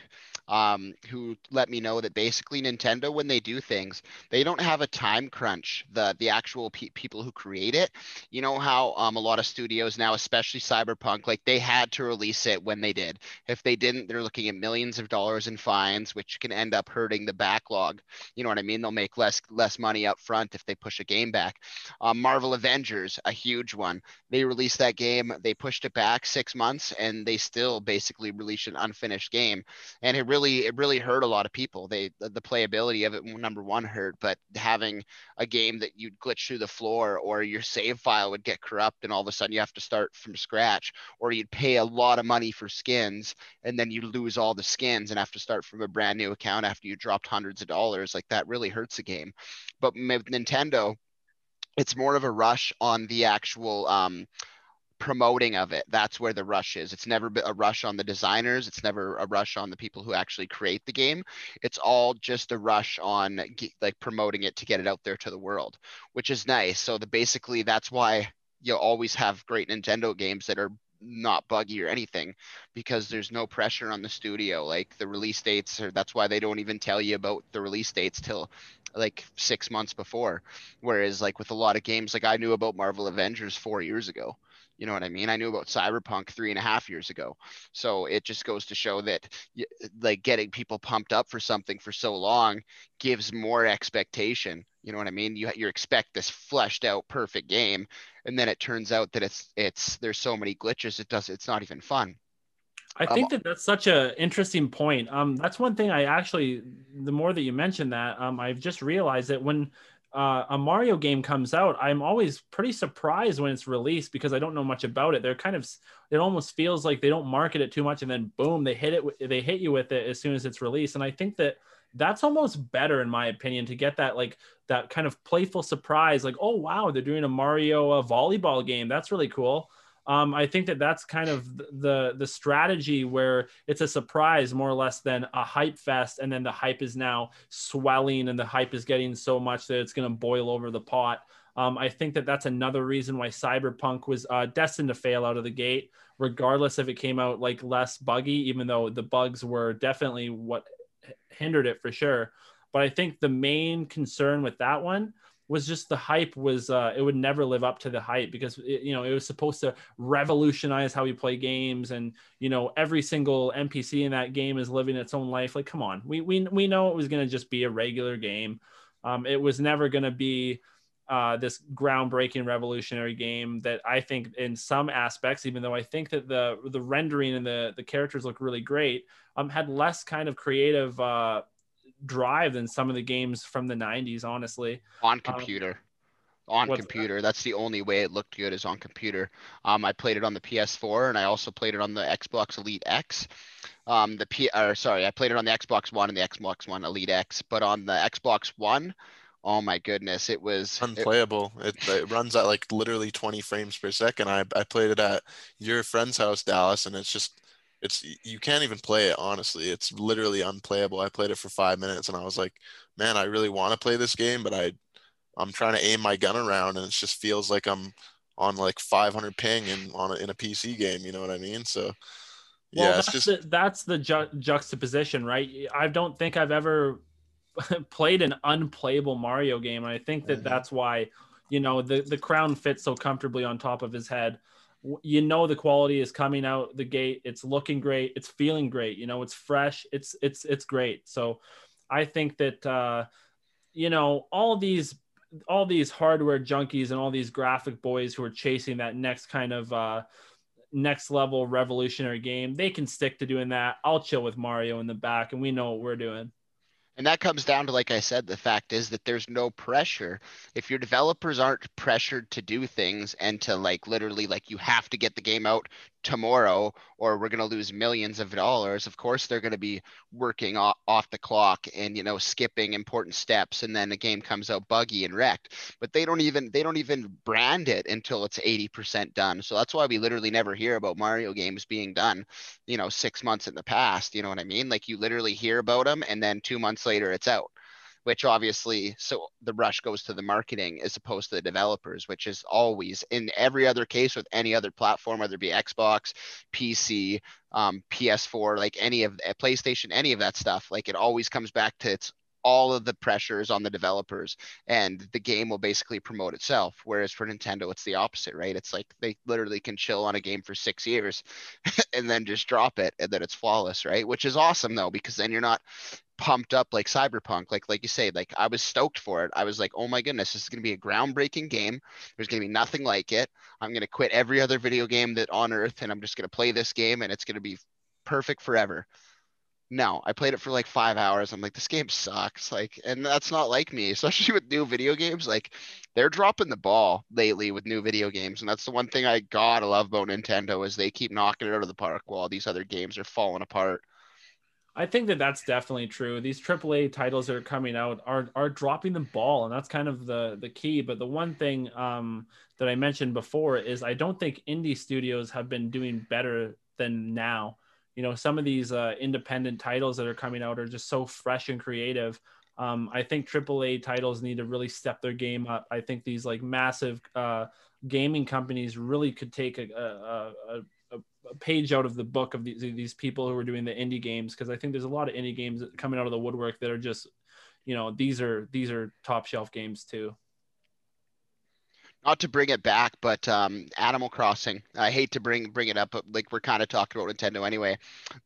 um, who let me know that basically Nintendo, when they do things, they don't have a time crunch. The the actual pe- people who create it, you know how um, a lot of studios now, especially Cyberpunk, like they had to release it when they did. If they didn't, they're looking at millions of dollars in fines, which can end up hurting the backlog. You know what I mean? They'll make less less money up front if they push a game back. Um, Marvel Avengers, a huge one. They released that game, they pushed it back six months, and they still basically released an unfinished game, and it really really it really hurt a lot of people. They the, the playability of it number one hurt, but having a game that you'd glitch through the floor or your save file would get corrupt and all of a sudden you have to start from scratch, or you'd pay a lot of money for skins and then you lose all the skins and have to start from a brand new account after you dropped hundreds of dollars. Like that really hurts the game. But with Nintendo, it's more of a rush on the actual um, promoting of it that's where the rush is. It's never a rush on the designers it's never a rush on the people who actually create the game. It's all just a rush on like promoting it to get it out there to the world which is nice. So the basically that's why you always have great nintendo games that are not buggy or anything because there's no pressure on the studio. Like the release dates or that's why they don't even tell you about the release dates till like six months before. Whereas like with a lot of games like i knew about marvel avengers four years ago you know what I mean? I knew about Cyberpunk three and a half years ago. So it just goes to show that like getting people pumped up for something for so long gives more expectation. You know what I mean? You you expect this fleshed out perfect game, and then it turns out that it's it's there's so many glitches. It does it's not even fun. I um, think that that's such a interesting point. Um, that's one thing I actually, the more that you mentioned that, um, I've just realized that when uh, a Mario game comes out, I'm always pretty surprised when it's released because I don't know much about it. They're kind of, it almost feels like they don't market it too much, and then boom, they hit it, they hit you with it as soon as it's released. And I think that that's almost better in my opinion to get that like that kind of playful surprise, like oh wow, they're doing a Mario uh, volleyball game. That's really cool um, I think that that's kind of the the strategy where it's a surprise more or less than a hype fest, and then the hype is now swelling and the hype is getting so much that it's going to boil over the pot. Um, I think that that's another reason why Cyberpunk was uh, destined to fail out of the gate, regardless if it came out like less buggy, even though the bugs were definitely what hindered it for sure. But I think the main concern with that one was just the hype was uh, it would never live up to the hype because it, you know it was supposed to revolutionize how we play games. And you know every single npc in that game is living its own life. Like come on. We we, we know it was going to just be a regular game. Um, it was never going to be uh, this groundbreaking revolutionary game that I think in some aspects, even though I think that the the rendering and the the characters look really great, um, had less kind of creative uh, drive than some of the games from the 90s honestly. On um, computer. Um, on computer. That? that's the only way it looked good is on computer. Um i played it on the ps4 and i also played it on the xbox elite x. Um the p or sorry i played it on the xbox one and the xbox one elite x but on the xbox one oh my goodness it was unplayable. It, it, it, runs at like literally 20 frames per second. I, I played it at your friend's house dallas and it's just it's you can't even play it honestly. It's literally unplayable. I played it for five minutes and i was like man i really want to play this game but i i'm trying to aim my gun around and it just feels like i'm on like 500 ping in on a, in a pc game you know what i mean? So yeah well, that's just the, that's the ju- juxtaposition right? I don't think i've ever [LAUGHS] played an unplayable mario game and i think that mm-hmm. that's why you know the the crown fits so comfortably on top of his head you know the quality is coming out the gate. It's looking great. It's feeling great. You know it's fresh. It's it's it's great. So i think that uh you know all these all these hardware junkies and all these graphic boys who are chasing that next kind of uh next level revolutionary game they can stick to doing that. I'll chill with mario in the back and we know what we're doing and that comes down to, like I said, the fact is that there's no pressure. If your developers aren't pressured to do things and to like literally like you have to get the game out tomorrow or we're going to lose millions of dollars of course they're going to be working off, off the clock and you know skipping important steps and then the game comes out buggy and wrecked. But they don't even they don't even brand it until it's 80% done. So that's why we literally never hear about mario games being done you know 6 months in the past you know what i mean? Like you literally hear about them and then 2 months later it's out which obviously so the rush goes to the marketing as opposed to the developers which is always in every other case with any other platform whether it be xbox pc um, ps4 like any of uh, playstation any of that stuff like it always comes back to it's all of the pressures on the developers and the game will basically promote itself whereas for nintendo it's the opposite right? It's like they literally can chill on a game for six years [LAUGHS] and then just drop it and then it's flawless right? Which is awesome though because then you're not pumped up like cyberpunk. Like like you say like i was stoked for it. I was like oh my goodness this is going to be a groundbreaking game. There's going to be nothing like it. I'm going to quit every other video game that on earth and i'm just going to play this game and it's going to be perfect forever No, I played it for like five hours. I'm like, this game sucks. Like, and that's not like me, [LAUGHS] especially with new video games. Like, they're dropping the ball lately with new video games, and that's the one thing I gotta love about Nintendo is they keep knocking it out of the park while these other games are falling apart. I think that that's definitely true. These AAA titles that are coming out are are dropping the ball, and that's kind of the the key. But the one thing um, that I mentioned before is I don't think indie studios have been doing better than now you know some of these uh, independent titles that are coming out are just so fresh and creative. Um, i think aaa titles need to really step their game up. I think these like massive uh, gaming companies really could take a, a, a, a, page out of the book of these, these people who are doing the indie games because i think there's a lot of indie games coming out of the woodwork that are just you know these are these are top shelf games too not to bring it back, but um, Animal Crossing. I hate to bring bring it up, but like we're kind of talking about Nintendo anyway.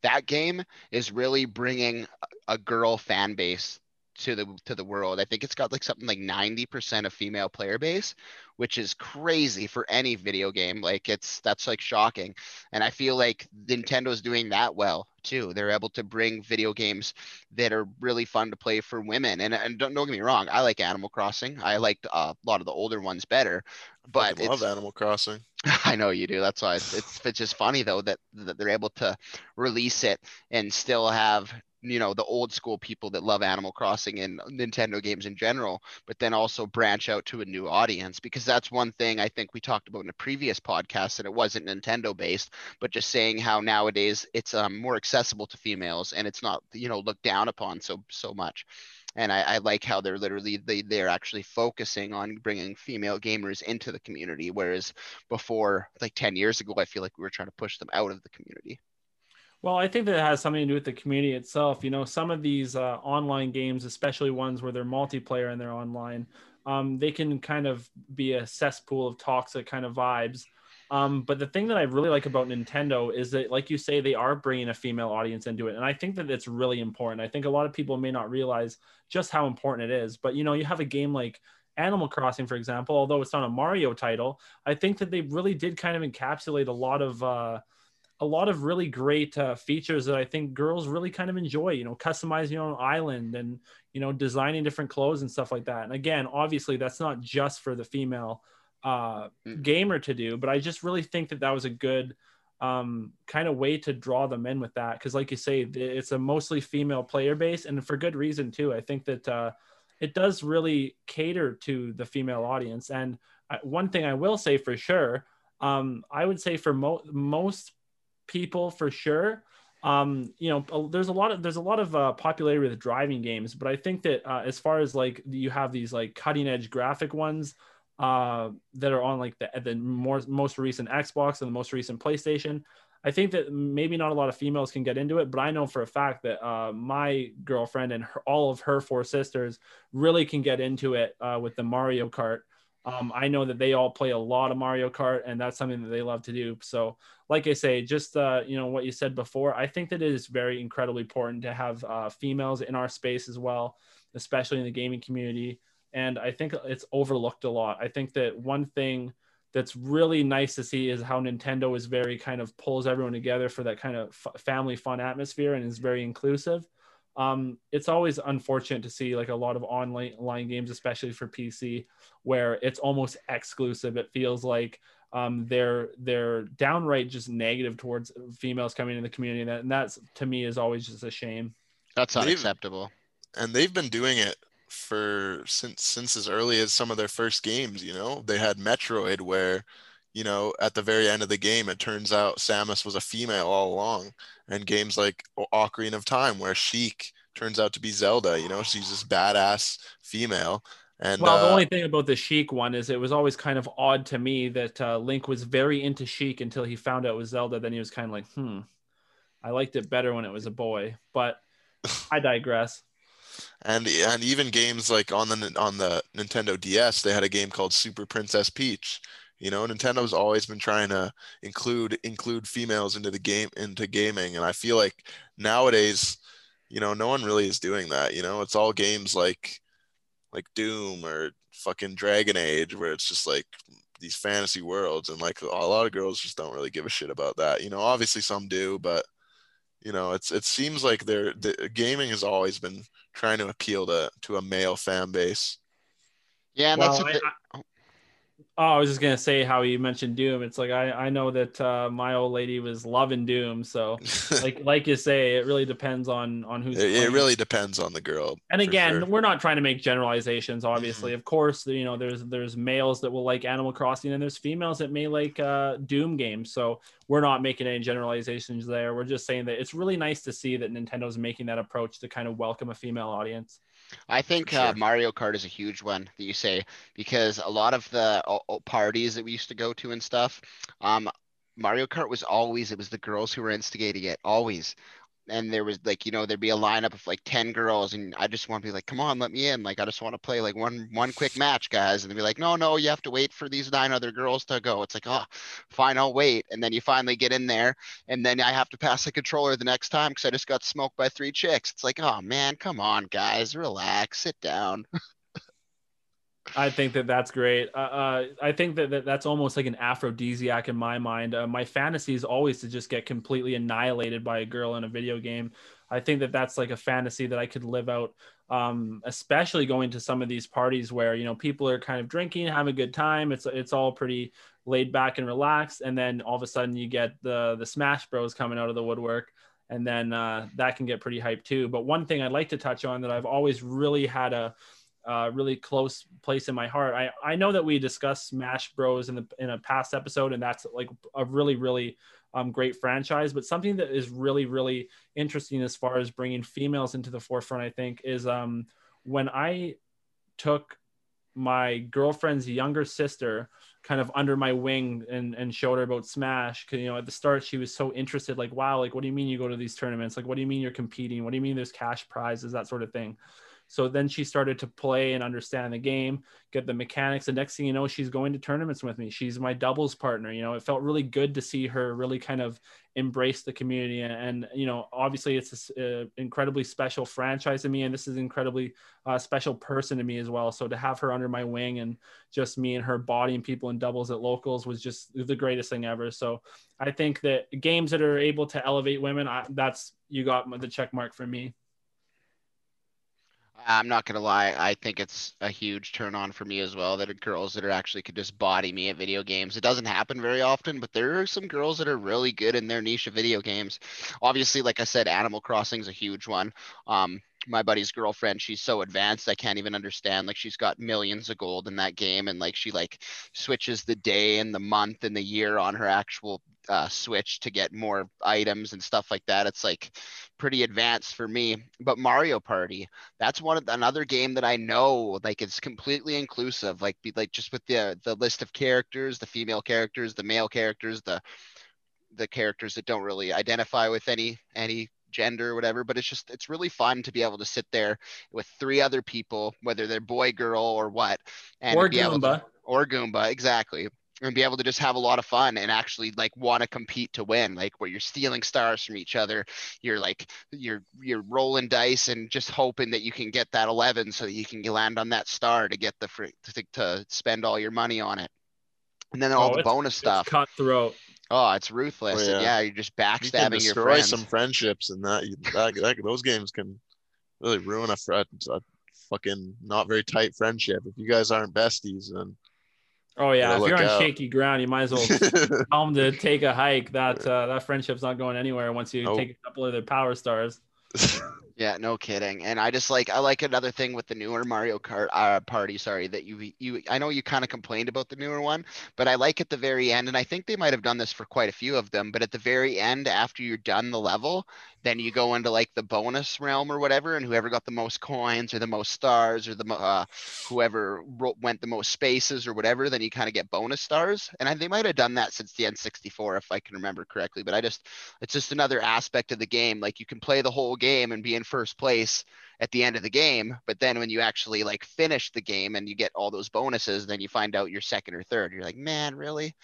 That game is really bringing a girl fan base to the to the world. I think it's got like something like 90% of female player base, which is crazy for any video game. Like it's that's like shocking. And I feel like Nintendo's doing that well too. They're able to bring video games that are really fun to play for women. And and don't, don't get me wrong, I like Animal Crossing. I liked uh, a lot of the older ones better. But I love Animal Crossing. [LAUGHS] I know you do. That's why it's, it's it's just funny though that that they're able to release it and still have you know the old school people that love Animal Crossing and Nintendo games in general, but then also branch out to a new audience because that's one thing I think we talked about in a previous podcast that it wasn't Nintendo based, but just saying how nowadays it's um, more accessible to females and it's not you know looked down upon so so much. And I, I like how they're literally they they're actually focusing on bringing female gamers into the community, whereas before like ten years ago, I feel like we were trying to push them out of the community. Well, I think that it has something to do with the community itself. You know, some of these uh, online games, especially ones where they're multiplayer and they're online, um, they can kind of be a cesspool of toxic kind of vibes. Um, but the thing that I really like about Nintendo is that, like you say, they are bringing a female audience into it, and I think that it's really important. I think a lot of people may not realize just how important it is. But you know, you have a game like Animal Crossing, for example, although it's not a Mario title, I think that they really did kind of encapsulate a lot of. Uh, a lot of really great uh, features that I think girls really kind of enjoy. You know, customizing your own island and you know designing different clothes and stuff like that. And again, obviously, that's not just for the female uh, mm. gamer to do, but I just really think that that was a good um, kind of way to draw them in with that. Because, like you say, it's a mostly female player base, and for good reason too. I think that uh, it does really cater to the female audience. And uh, one thing I will say for sure. Um, I would say for mo- most people for sure. Um, you know, there's a lot of there's a lot of uh, popularity with driving games, but I think that uh, as far as like you have these like cutting edge graphic ones uh, that are on like the the more most recent Xbox and the most recent PlayStation. I think that maybe not a lot of females can get into it, but I know for a fact that uh, my girlfriend and her, all of her four sisters really can get into it uh, with the Mario Kart. Um, I know that they all play a lot of Mario Kart, and that's something that they love to do. So, like I say, just uh, you know what you said before, I think that it is very incredibly important to have uh, females in our space as well, especially in the gaming community. And I think it's overlooked a lot. I think that one thing that's really nice to see is how Nintendo is very kind of pulls everyone together for that kind of f- family fun atmosphere and is very inclusive um, it's always unfortunate to see like a lot of online, online games, especially for PC, where it's almost exclusive. It feels like um, they're they're downright just negative towards females coming in the community, and, that, and that's to me is always just a shame. That's unacceptable. They've, and they've been doing it for since since as early as some of their first games. You know, they had Metroid where you know, at the very end of the game, it turns out Samus was a female all along. And games like Ocarina of Time, where Sheik turns out to be Zelda, you know, she's this badass female. And well, the uh, only thing about the Sheik one is it was always kind of odd to me that uh, Link was very into Sheik until he found out it was Zelda. Then he was kind of like, hmm, I liked it better when it was a boy. But I digress. and and even games like on the on the Nintendo DS, they had a game called Super Princess Peach, you know, Nintendo's always been trying to include include females into the game into gaming, and I feel like nowadays, you know, no one really is doing that. You know, it's all games like like Doom or fucking Dragon Age, where it's just like these fantasy worlds, and like a lot of girls just don't really give a shit about that. You know, obviously some do, but you know, it's it seems like they're the gaming has always been trying to appeal to to a male fan base. Yeah, and Well, that's what I- I- Oh, I was just gonna say how you mentioned Doom. It's like I I know that uh, my old lady was loving Doom. So [LAUGHS] like like you say, it really depends on on who's. it, it really depends on the girl. And again, sure. Mm-hmm. we're not trying to make generalizations. Obviously, of course, you know there's there's males that will like Animal Crossing, and there's females that may like uh, Doom games. So we're not making any generalizations there. We're just saying that it's really nice to see that Nintendo's making that approach to kind of welcome a female audience. I think For uh. Mario Kart is a huge one that you say because a lot of the uh, uh, parties that we used to go to and stuff, um, Mario Kart was always it was the girls who were instigating it always, and there was like you know there'd be a lineup of like ten girls, and I just want to be like, come on, let me in, like I just want to play like one one quick match, guys, and they'd be like, no, no, you have to wait for these nine other girls to go. It's like, oh, fine, I'll wait, and then you finally get in there, and then I have to pass the controller the next time because I just got smoked by three chicks. It's like, oh man, come on, guys, relax, sit down. [LAUGHS] I think that that's great. Uh, uh, I think that, that that's almost like an aphrodisiac in my mind. Uh, my fantasy is always to just get completely annihilated by a girl in a video game. I think that that's like a fantasy that I could live out, um, especially going to some of these parties where you know people are kind of drinking, having a good time. It's it's all pretty laid back and relaxed, and then all of a sudden you get the the Smash Bros coming out of the woodwork, and then uh, that can get pretty hyped too. But one thing I'd like to touch on that I've always really had a uh, really close place in my heart. I, I know that we discussed Smash Bros in the in a past episode, and that's like a really really um, great franchise. But something that is really really interesting as far as bringing females into the forefront, I think, is um, when I took my girlfriend's younger sister kind of under my wing and and showed her about smash because you know at the start she was so interested like wow like what do you mean you go to these tournaments like what do you mean you're competing what do you mean there's cash prizes that sort of thing so then she started to play and understand the game, get the mechanics. The next thing you know, she's going to tournaments with me. She's my doubles partner. You know, it felt really good to see her really kind of embrace the community. And, and you know, obviously, it's an incredibly special franchise to me, and this is an incredibly uh, special person to me as well. So to have her under my wing and just me and her bodying people in doubles at locals was just the greatest thing ever. So I think that games that are able to elevate women, I, that's you got the check mark for me. I'm not gonna lie, I think it's a huge turn on for me as well that are girls that are actually could just body me at video games. It doesn't happen very often, but there are some girls that are really good in their niche of video games. Obviously, like I said, Animal Crossing is a huge one. Um, my buddy's girlfriend, she's so advanced, I can't even understand. Like she's got millions of gold in that game, and like she like switches the day and the month and the year on her actual uh, Switch to get more items and stuff like that. It's like pretty advanced for me. But Mario Party, that's one of another game that I know like it's completely inclusive. Like be like just with the the list of characters, the female characters, the male characters, the the characters that don't really identify with any any gender or whatever but it's just it's really fun to be able to sit there with three other people whether they're boy girl or what and or be able to, Goomba. or Goomba, exactly. And be able to just have a lot of fun and actually like want to compete to win, like where you're stealing stars from each other. You're like you're you're rolling dice and just hoping that you can get that 11 so that you can land on that star to get the free to, to spend all your money on it. And then all Oh, the it's- bonus It's stuff. cutthroat. Oh, it's ruthless. Oh, And yeah. yeah, you're just You can backstabbing your destroy friends. some friendships, and that, that, that those games can really ruin a, fr- a fucking not very tight friendship. If you guys aren't besties, then Oh yeah, if you're on out. shaky ground, you might as well [LAUGHS] tell them to take a hike. That uh, that friendship's not going anywhere once you Nope. take a couple of their power stars. [LAUGHS] Yeah, no kidding. And I just like I like another thing with the newer Mario Kart uh, party, sorry, that you you I know you kind of complained about the newer one, but I like at the very end and I think they might have done this for quite a few of them, but at the very end after you're done the level, then you go into like the bonus realm or whatever and whoever got the most coins or the most stars or the uh whoever went the most spaces or whatever, then you kind of get bonus stars. And I, they might have done that since the N64 if I can remember correctly, but I just it's just another aspect of the game. Like you can play the whole game and be in first place at the end of the game, but then when you actually like finish the game and you get all those bonuses, then you find out you're second or third. You're like, man, really?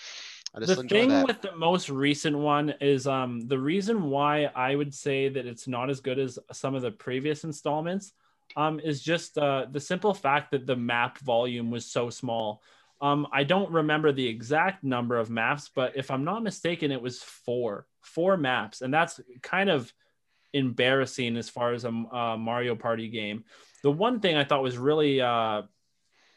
I just the thing that. with the most recent one is um the reason why I would say that it's not as good as some of the previous installments um is just uh the simple fact that the map volume was so small. Um, I don't remember the exact number of maps, but if I'm not mistaken, it was four, four maps, and that's kind of embarrassing as far as a, a Mario Party game. The one thing I thought was really uh,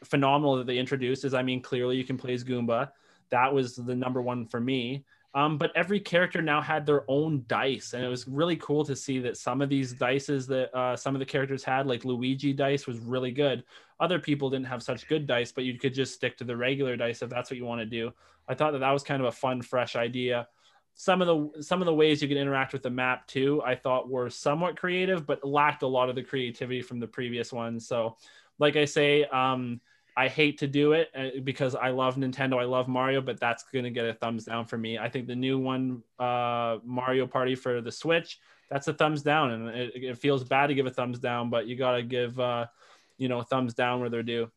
phenomenal that they introduced is, I mean, clearly you can play as Goomba. That was the number one for me. Um, but every character now had their own dice, and it was really cool to see that some of these dices that uh, some of the characters had, like Luigi dice, was really good. Other people didn't have such good dice, but you could just stick to the regular dice if that's what you want to do. I thought that that was kind of a fun, fresh idea. Some of the some of the ways you could interact with the map too, I thought were somewhat creative, but lacked a lot of the creativity from the previous ones. So, like I say, um, I hate to do it uh, because I love Nintendo. I love Mario, but that's going to get a thumbs down for me. I think the new one, uh, Mario Party for the Switch, that's a thumbs down, and it, it feels bad to give a thumbs down, but you got to give, uh, you know, thumbs down where they're due.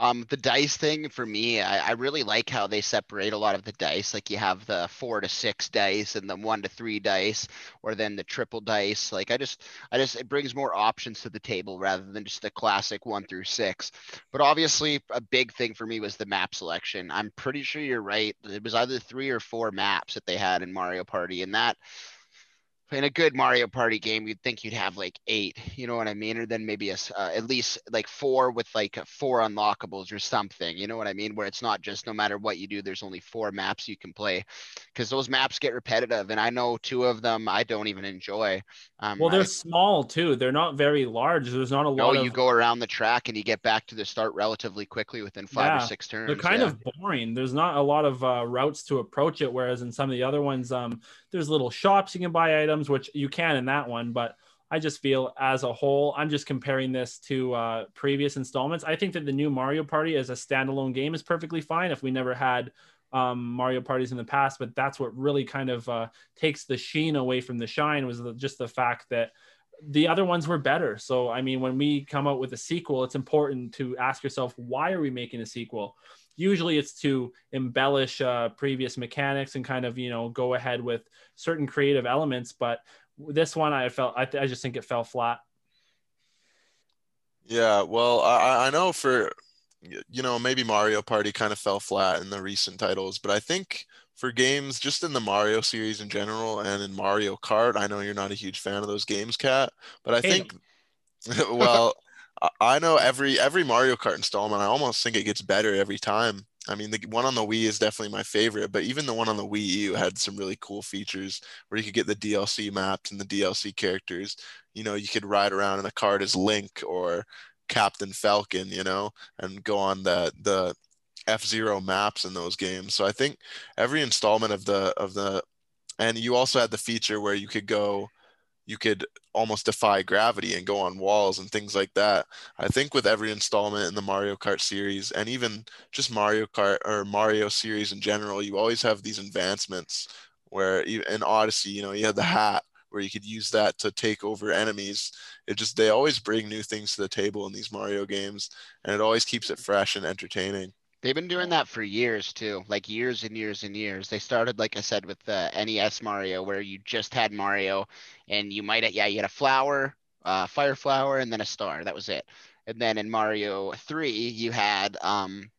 Um, the dice thing for me, I, I really like how they separate a lot of the dice. Like you have the four to six dice and the one to three dice, or then the triple dice. Like I just, I just, it brings more options to the table rather than just the classic one through six. But obviously, a big thing for me was the map selection. I'm pretty sure you're right. It was either three or four maps that they had in Mario Party, and that in a good Mario Party game, you'd think you'd have like eight, you know what I mean? Or then maybe a, uh, at least like four with like four unlockables or something, you know what I mean? Where it's not just no matter what you do, there's only four maps you can play because those maps get repetitive. And I know two of them I don't even enjoy. Um, well, they're I, small too. They're not very large. There's not a lot. No, of... you go around the track and you get back to the start relatively quickly within five yeah, or six turns. They're kind yeah. of boring. There's not a lot of uh, routes to approach it. Whereas in some of the other ones, um, there's little shops you can buy items, which you can in that one. But I just feel as a whole, I'm just comparing this to uh, previous installments. I think that the new Mario Party as a standalone game is perfectly fine if we never had um, Mario parties in the past. But that's what really kind of uh, takes the sheen away from the shine was the, just the fact that the other ones were better. So, I mean, when we come out with a sequel, it's important to ask yourself, why are we making a sequel? Usually it's to embellish uh, previous mechanics and kind of you know go ahead with certain creative elements but this one i felt i, I just think it fell flat. Yeah well I, I know for you know maybe mario party kind of fell flat in the recent titles but i think for games just in the mario series in general and in mario kart i know you're not a huge fan of those games Kat but i think [LAUGHS] well I know every every Mario Kart installment, I almost think it gets better every time. I mean, the one on the Wii is definitely my favorite, but even the one on the Wii U had some really cool features where you could get the DLC maps and the DLC characters. You know, you could ride around in a cart as Link or Captain Falcon, you know, and go on the the F Zero maps in those games. So I think every installment of the of the and you also had the feature where you could go you could almost defy gravity and go on walls and things like that. I think with every installment in the Mario Kart series and even just Mario Kart or Mario series in general, you always have these advancements where in Odyssey, you know, you had the mm-hmm. hat where you could use that to take over enemies. It just they always bring new things to the table in these Mario games and it always keeps it mm-hmm. fresh and entertaining. They've been doing that for years too, like years and years and years. They started, like I said, with the NES Mario, where you just had Mario, and you might, yeah, you had a flower, uh, fire flower, and then a star. That was it. And then in Mario Three, you had um,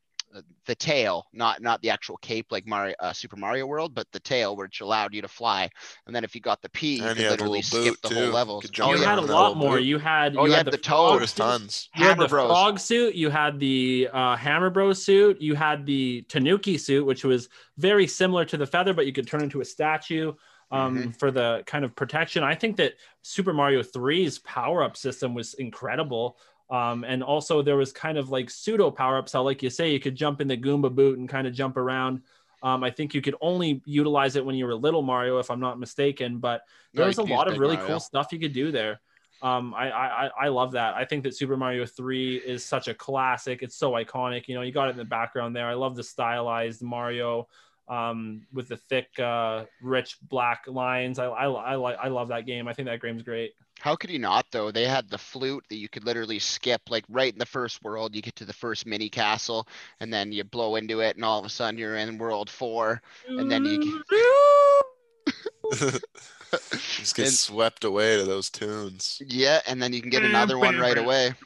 the tail, not not the actual cape like Mario uh, Super Mario World, but the tail, which allowed you to fly. And then if you got the P, you and could literally skip the too. whole level. Oh, you had a lot more. You had oh, you, had, had the, the toad. tons. You had the Bros. frog suit. You had the uh, Hammer Bros suit. You had the Tanuki suit, which was very similar to the feather, but you could turn into a statue. Um, mm-hmm. for the kind of protection. I think that Super Mario 3's power up system was incredible. Um, and also there was kind of like pseudo power ups. How, like you say, you could jump in the Goomba boot and kind of jump around. Um, I think you could only utilize it when you were little Mario, if I'm not mistaken. But there no, was a lot of really Mario. cool stuff you could do there. Um, I, I I love that. I think that Super Mario 3 is such a classic. It's so iconic. You know, you got it in the background there. I love the stylized Mario um, with the thick, uh, rich black lines. I, I, I, like I love that game. I think that game's great. How could you not though? They had the flute that you could literally skip like right in the first world. You get to the first mini castle and then you blow into it and all of a sudden you're in world four and then you [LAUGHS] just get and, swept away to those tunes. Yeah, and then you can get another one right away. [LAUGHS]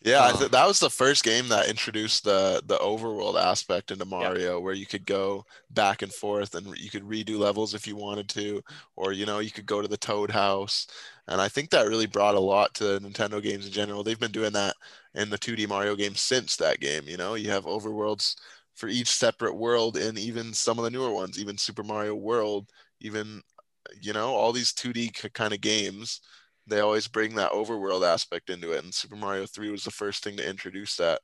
Yeah, I Um, th- that was the first game that introduced the the overworld aspect into Mario, where you could go back and forth and you could redo levels if you wanted to, or you know you could go to the Toad House, and I think that really brought a lot to Nintendo games in general. They've been doing that in the 2D Mario games since that game. You know, you have overworlds for each separate world, and even some of the newer ones, even Super Mario World, even you know all these 2D kind of games they always bring that overworld aspect into it and super mario 3 was the first thing to introduce that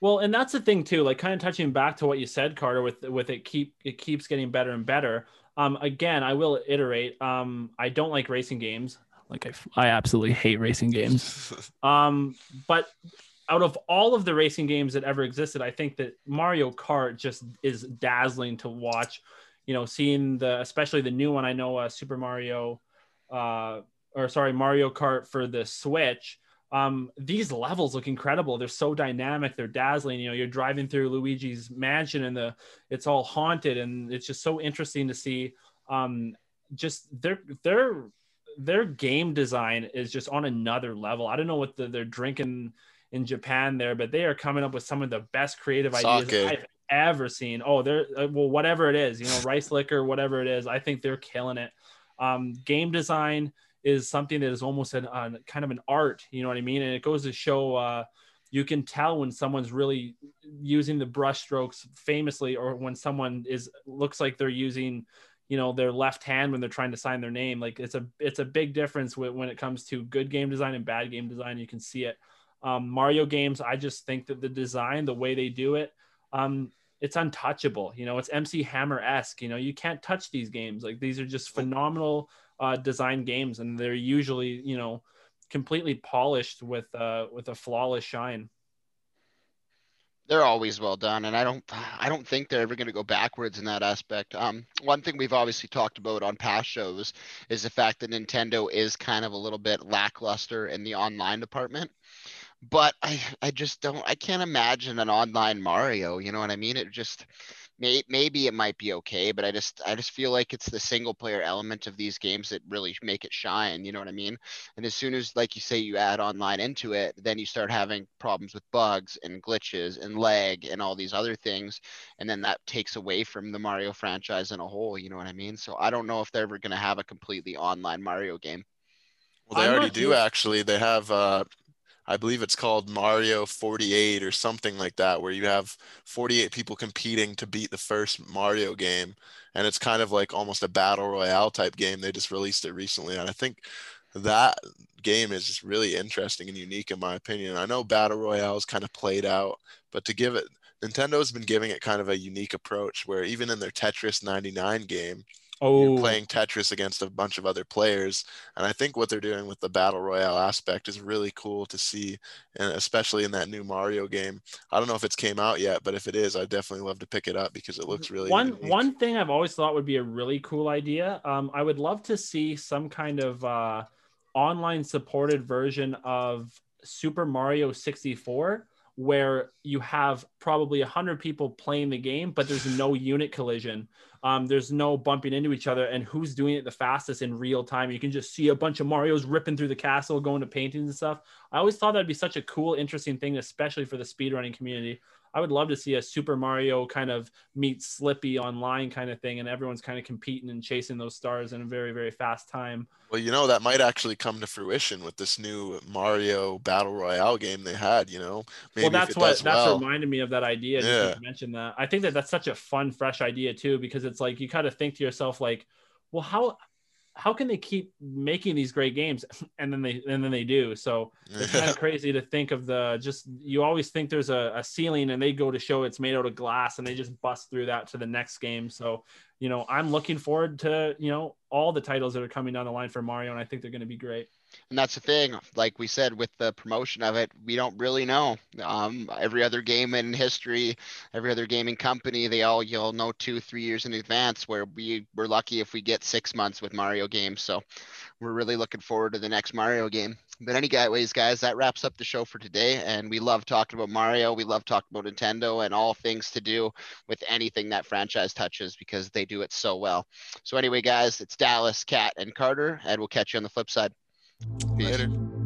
Well, and that's the thing too. Like kind of touching back to what you said, Carter, with with it keep it keeps getting better and better. Um, again, I will iterate. Um, I don't like racing games. Like I, I absolutely hate racing games. [LAUGHS] Um, but out of all of the racing games that ever existed, I think that Mario Kart just is dazzling to watch. You know, seeing the especially the new one. I know uh, Super Mario, uh, or sorry, Mario Kart for the Switch. Um, these levels look incredible. They're so dynamic. They're dazzling. You know, you're driving through Luigi's mansion and the it's all haunted, and it's just so interesting to see. Um, just their their their game design is just on another level. I don't know what the, they're drinking in Japan there, but they are coming up with some of the best creative ideas Sake. I've ever seen. Oh, they're uh, well, whatever it is, you know, rice liquor, whatever it is. I think they're killing it. Um, game design is something that is almost an, an kind of an art. You know what I mean? And it goes to show. Uh, you can tell when someone's really using the brush strokes famously, or when someone is looks like they're using you know their left hand when they're trying to sign their name like it's a it's a big difference when, when it comes to good game design and bad game design you can see it um, mario games i just think that the design the way they do it um, it's untouchable you know it's mc hammer-esque you know you can't touch these games like these are just phenomenal uh, design games and they're usually you know completely polished with uh, with a flawless shine They're always well done, and I don't, I don't think they're ever going to go backwards in that aspect. Um, one thing we've obviously talked about on past shows is the fact that Nintendo is kind of a little bit lackluster in the online department. But I, I just don't, I can't imagine an online Mario. You know what I mean? It just, may, maybe it might be okay, but I just, I just feel like it's the single player element of these games that really make it shine. You know what I mean? And as soon as, like you say, you add online into it, then you start having problems with bugs and glitches and lag and all these other things. And then that takes away from the Mario franchise in a whole. You know what I mean? So I don't know if they're ever going to have a completely online Mario game. well they I'm already do too- actually they have uh i believe it's called mario 48 or something like that where you have 48 people competing to beat the first mario game and it's kind of like almost a battle royale type game. They just released it recently and i think that game is just really interesting and unique in my opinion. I know battle royale is kind of played out but to give it nintendo's been giving it kind of a unique approach where even in their tetris 99 game oh you're playing Tetris against a bunch of other players. And I think what they're doing with the battle royale aspect is really cool to see, and especially in that new Mario game. I don't know if it's came out yet, but if it is, I definitely love to pick it up because it looks really one unique. one thing I've always thought would be a really cool idea. Um, I would love to see some kind of uh, online supported version of Super Mario 64 where you have probably 100 people playing the game but there's no unit collision um, there's no bumping into each other and who's doing it the fastest in real time? You can just see a bunch of marios ripping through the castle going to paintings and stuff. I always thought that'd be such a cool interesting thing especially for the speedrunning community I would love to see a Super Mario kind of meet Slippy online kind of thing, and everyone's kind of competing and chasing those stars in a very, very fast time. Well, you know, that might actually come to fruition with this new Mario Battle Royale game they had, you know. Maybe well, that's what that's well. reminded me of that idea. just Yeah. you mentioned that. I think that that's such a fun, fresh idea too, because it's like you kind of think to yourself, like, well, how how can they keep making these great games, [LAUGHS] and then they and then they do. So it's kind of [LAUGHS] crazy to think of the just you always think there's a, a ceiling and they go to show it's made out of glass and they just bust through that to the next game. So you know i'm looking forward to you know all the titles that are coming down the line for mario and i think they're going to be great And that's the thing, like we said with the promotion of it, we don't really know. Um, every other game in history, every other gaming company, they all you'll know two, three years in advance. Where we we're lucky if we get six months with Mario games. So we're really looking forward to the next Mario game. But anyways, guys, that wraps up the show for today. And we love talking about Mario. We love talking about Nintendo and all things to do with anything that franchise touches because they do it so well. So anyway, guys, it's Dallas, Kat, and Carter, and we'll catch you on the flip side. Peace. Later.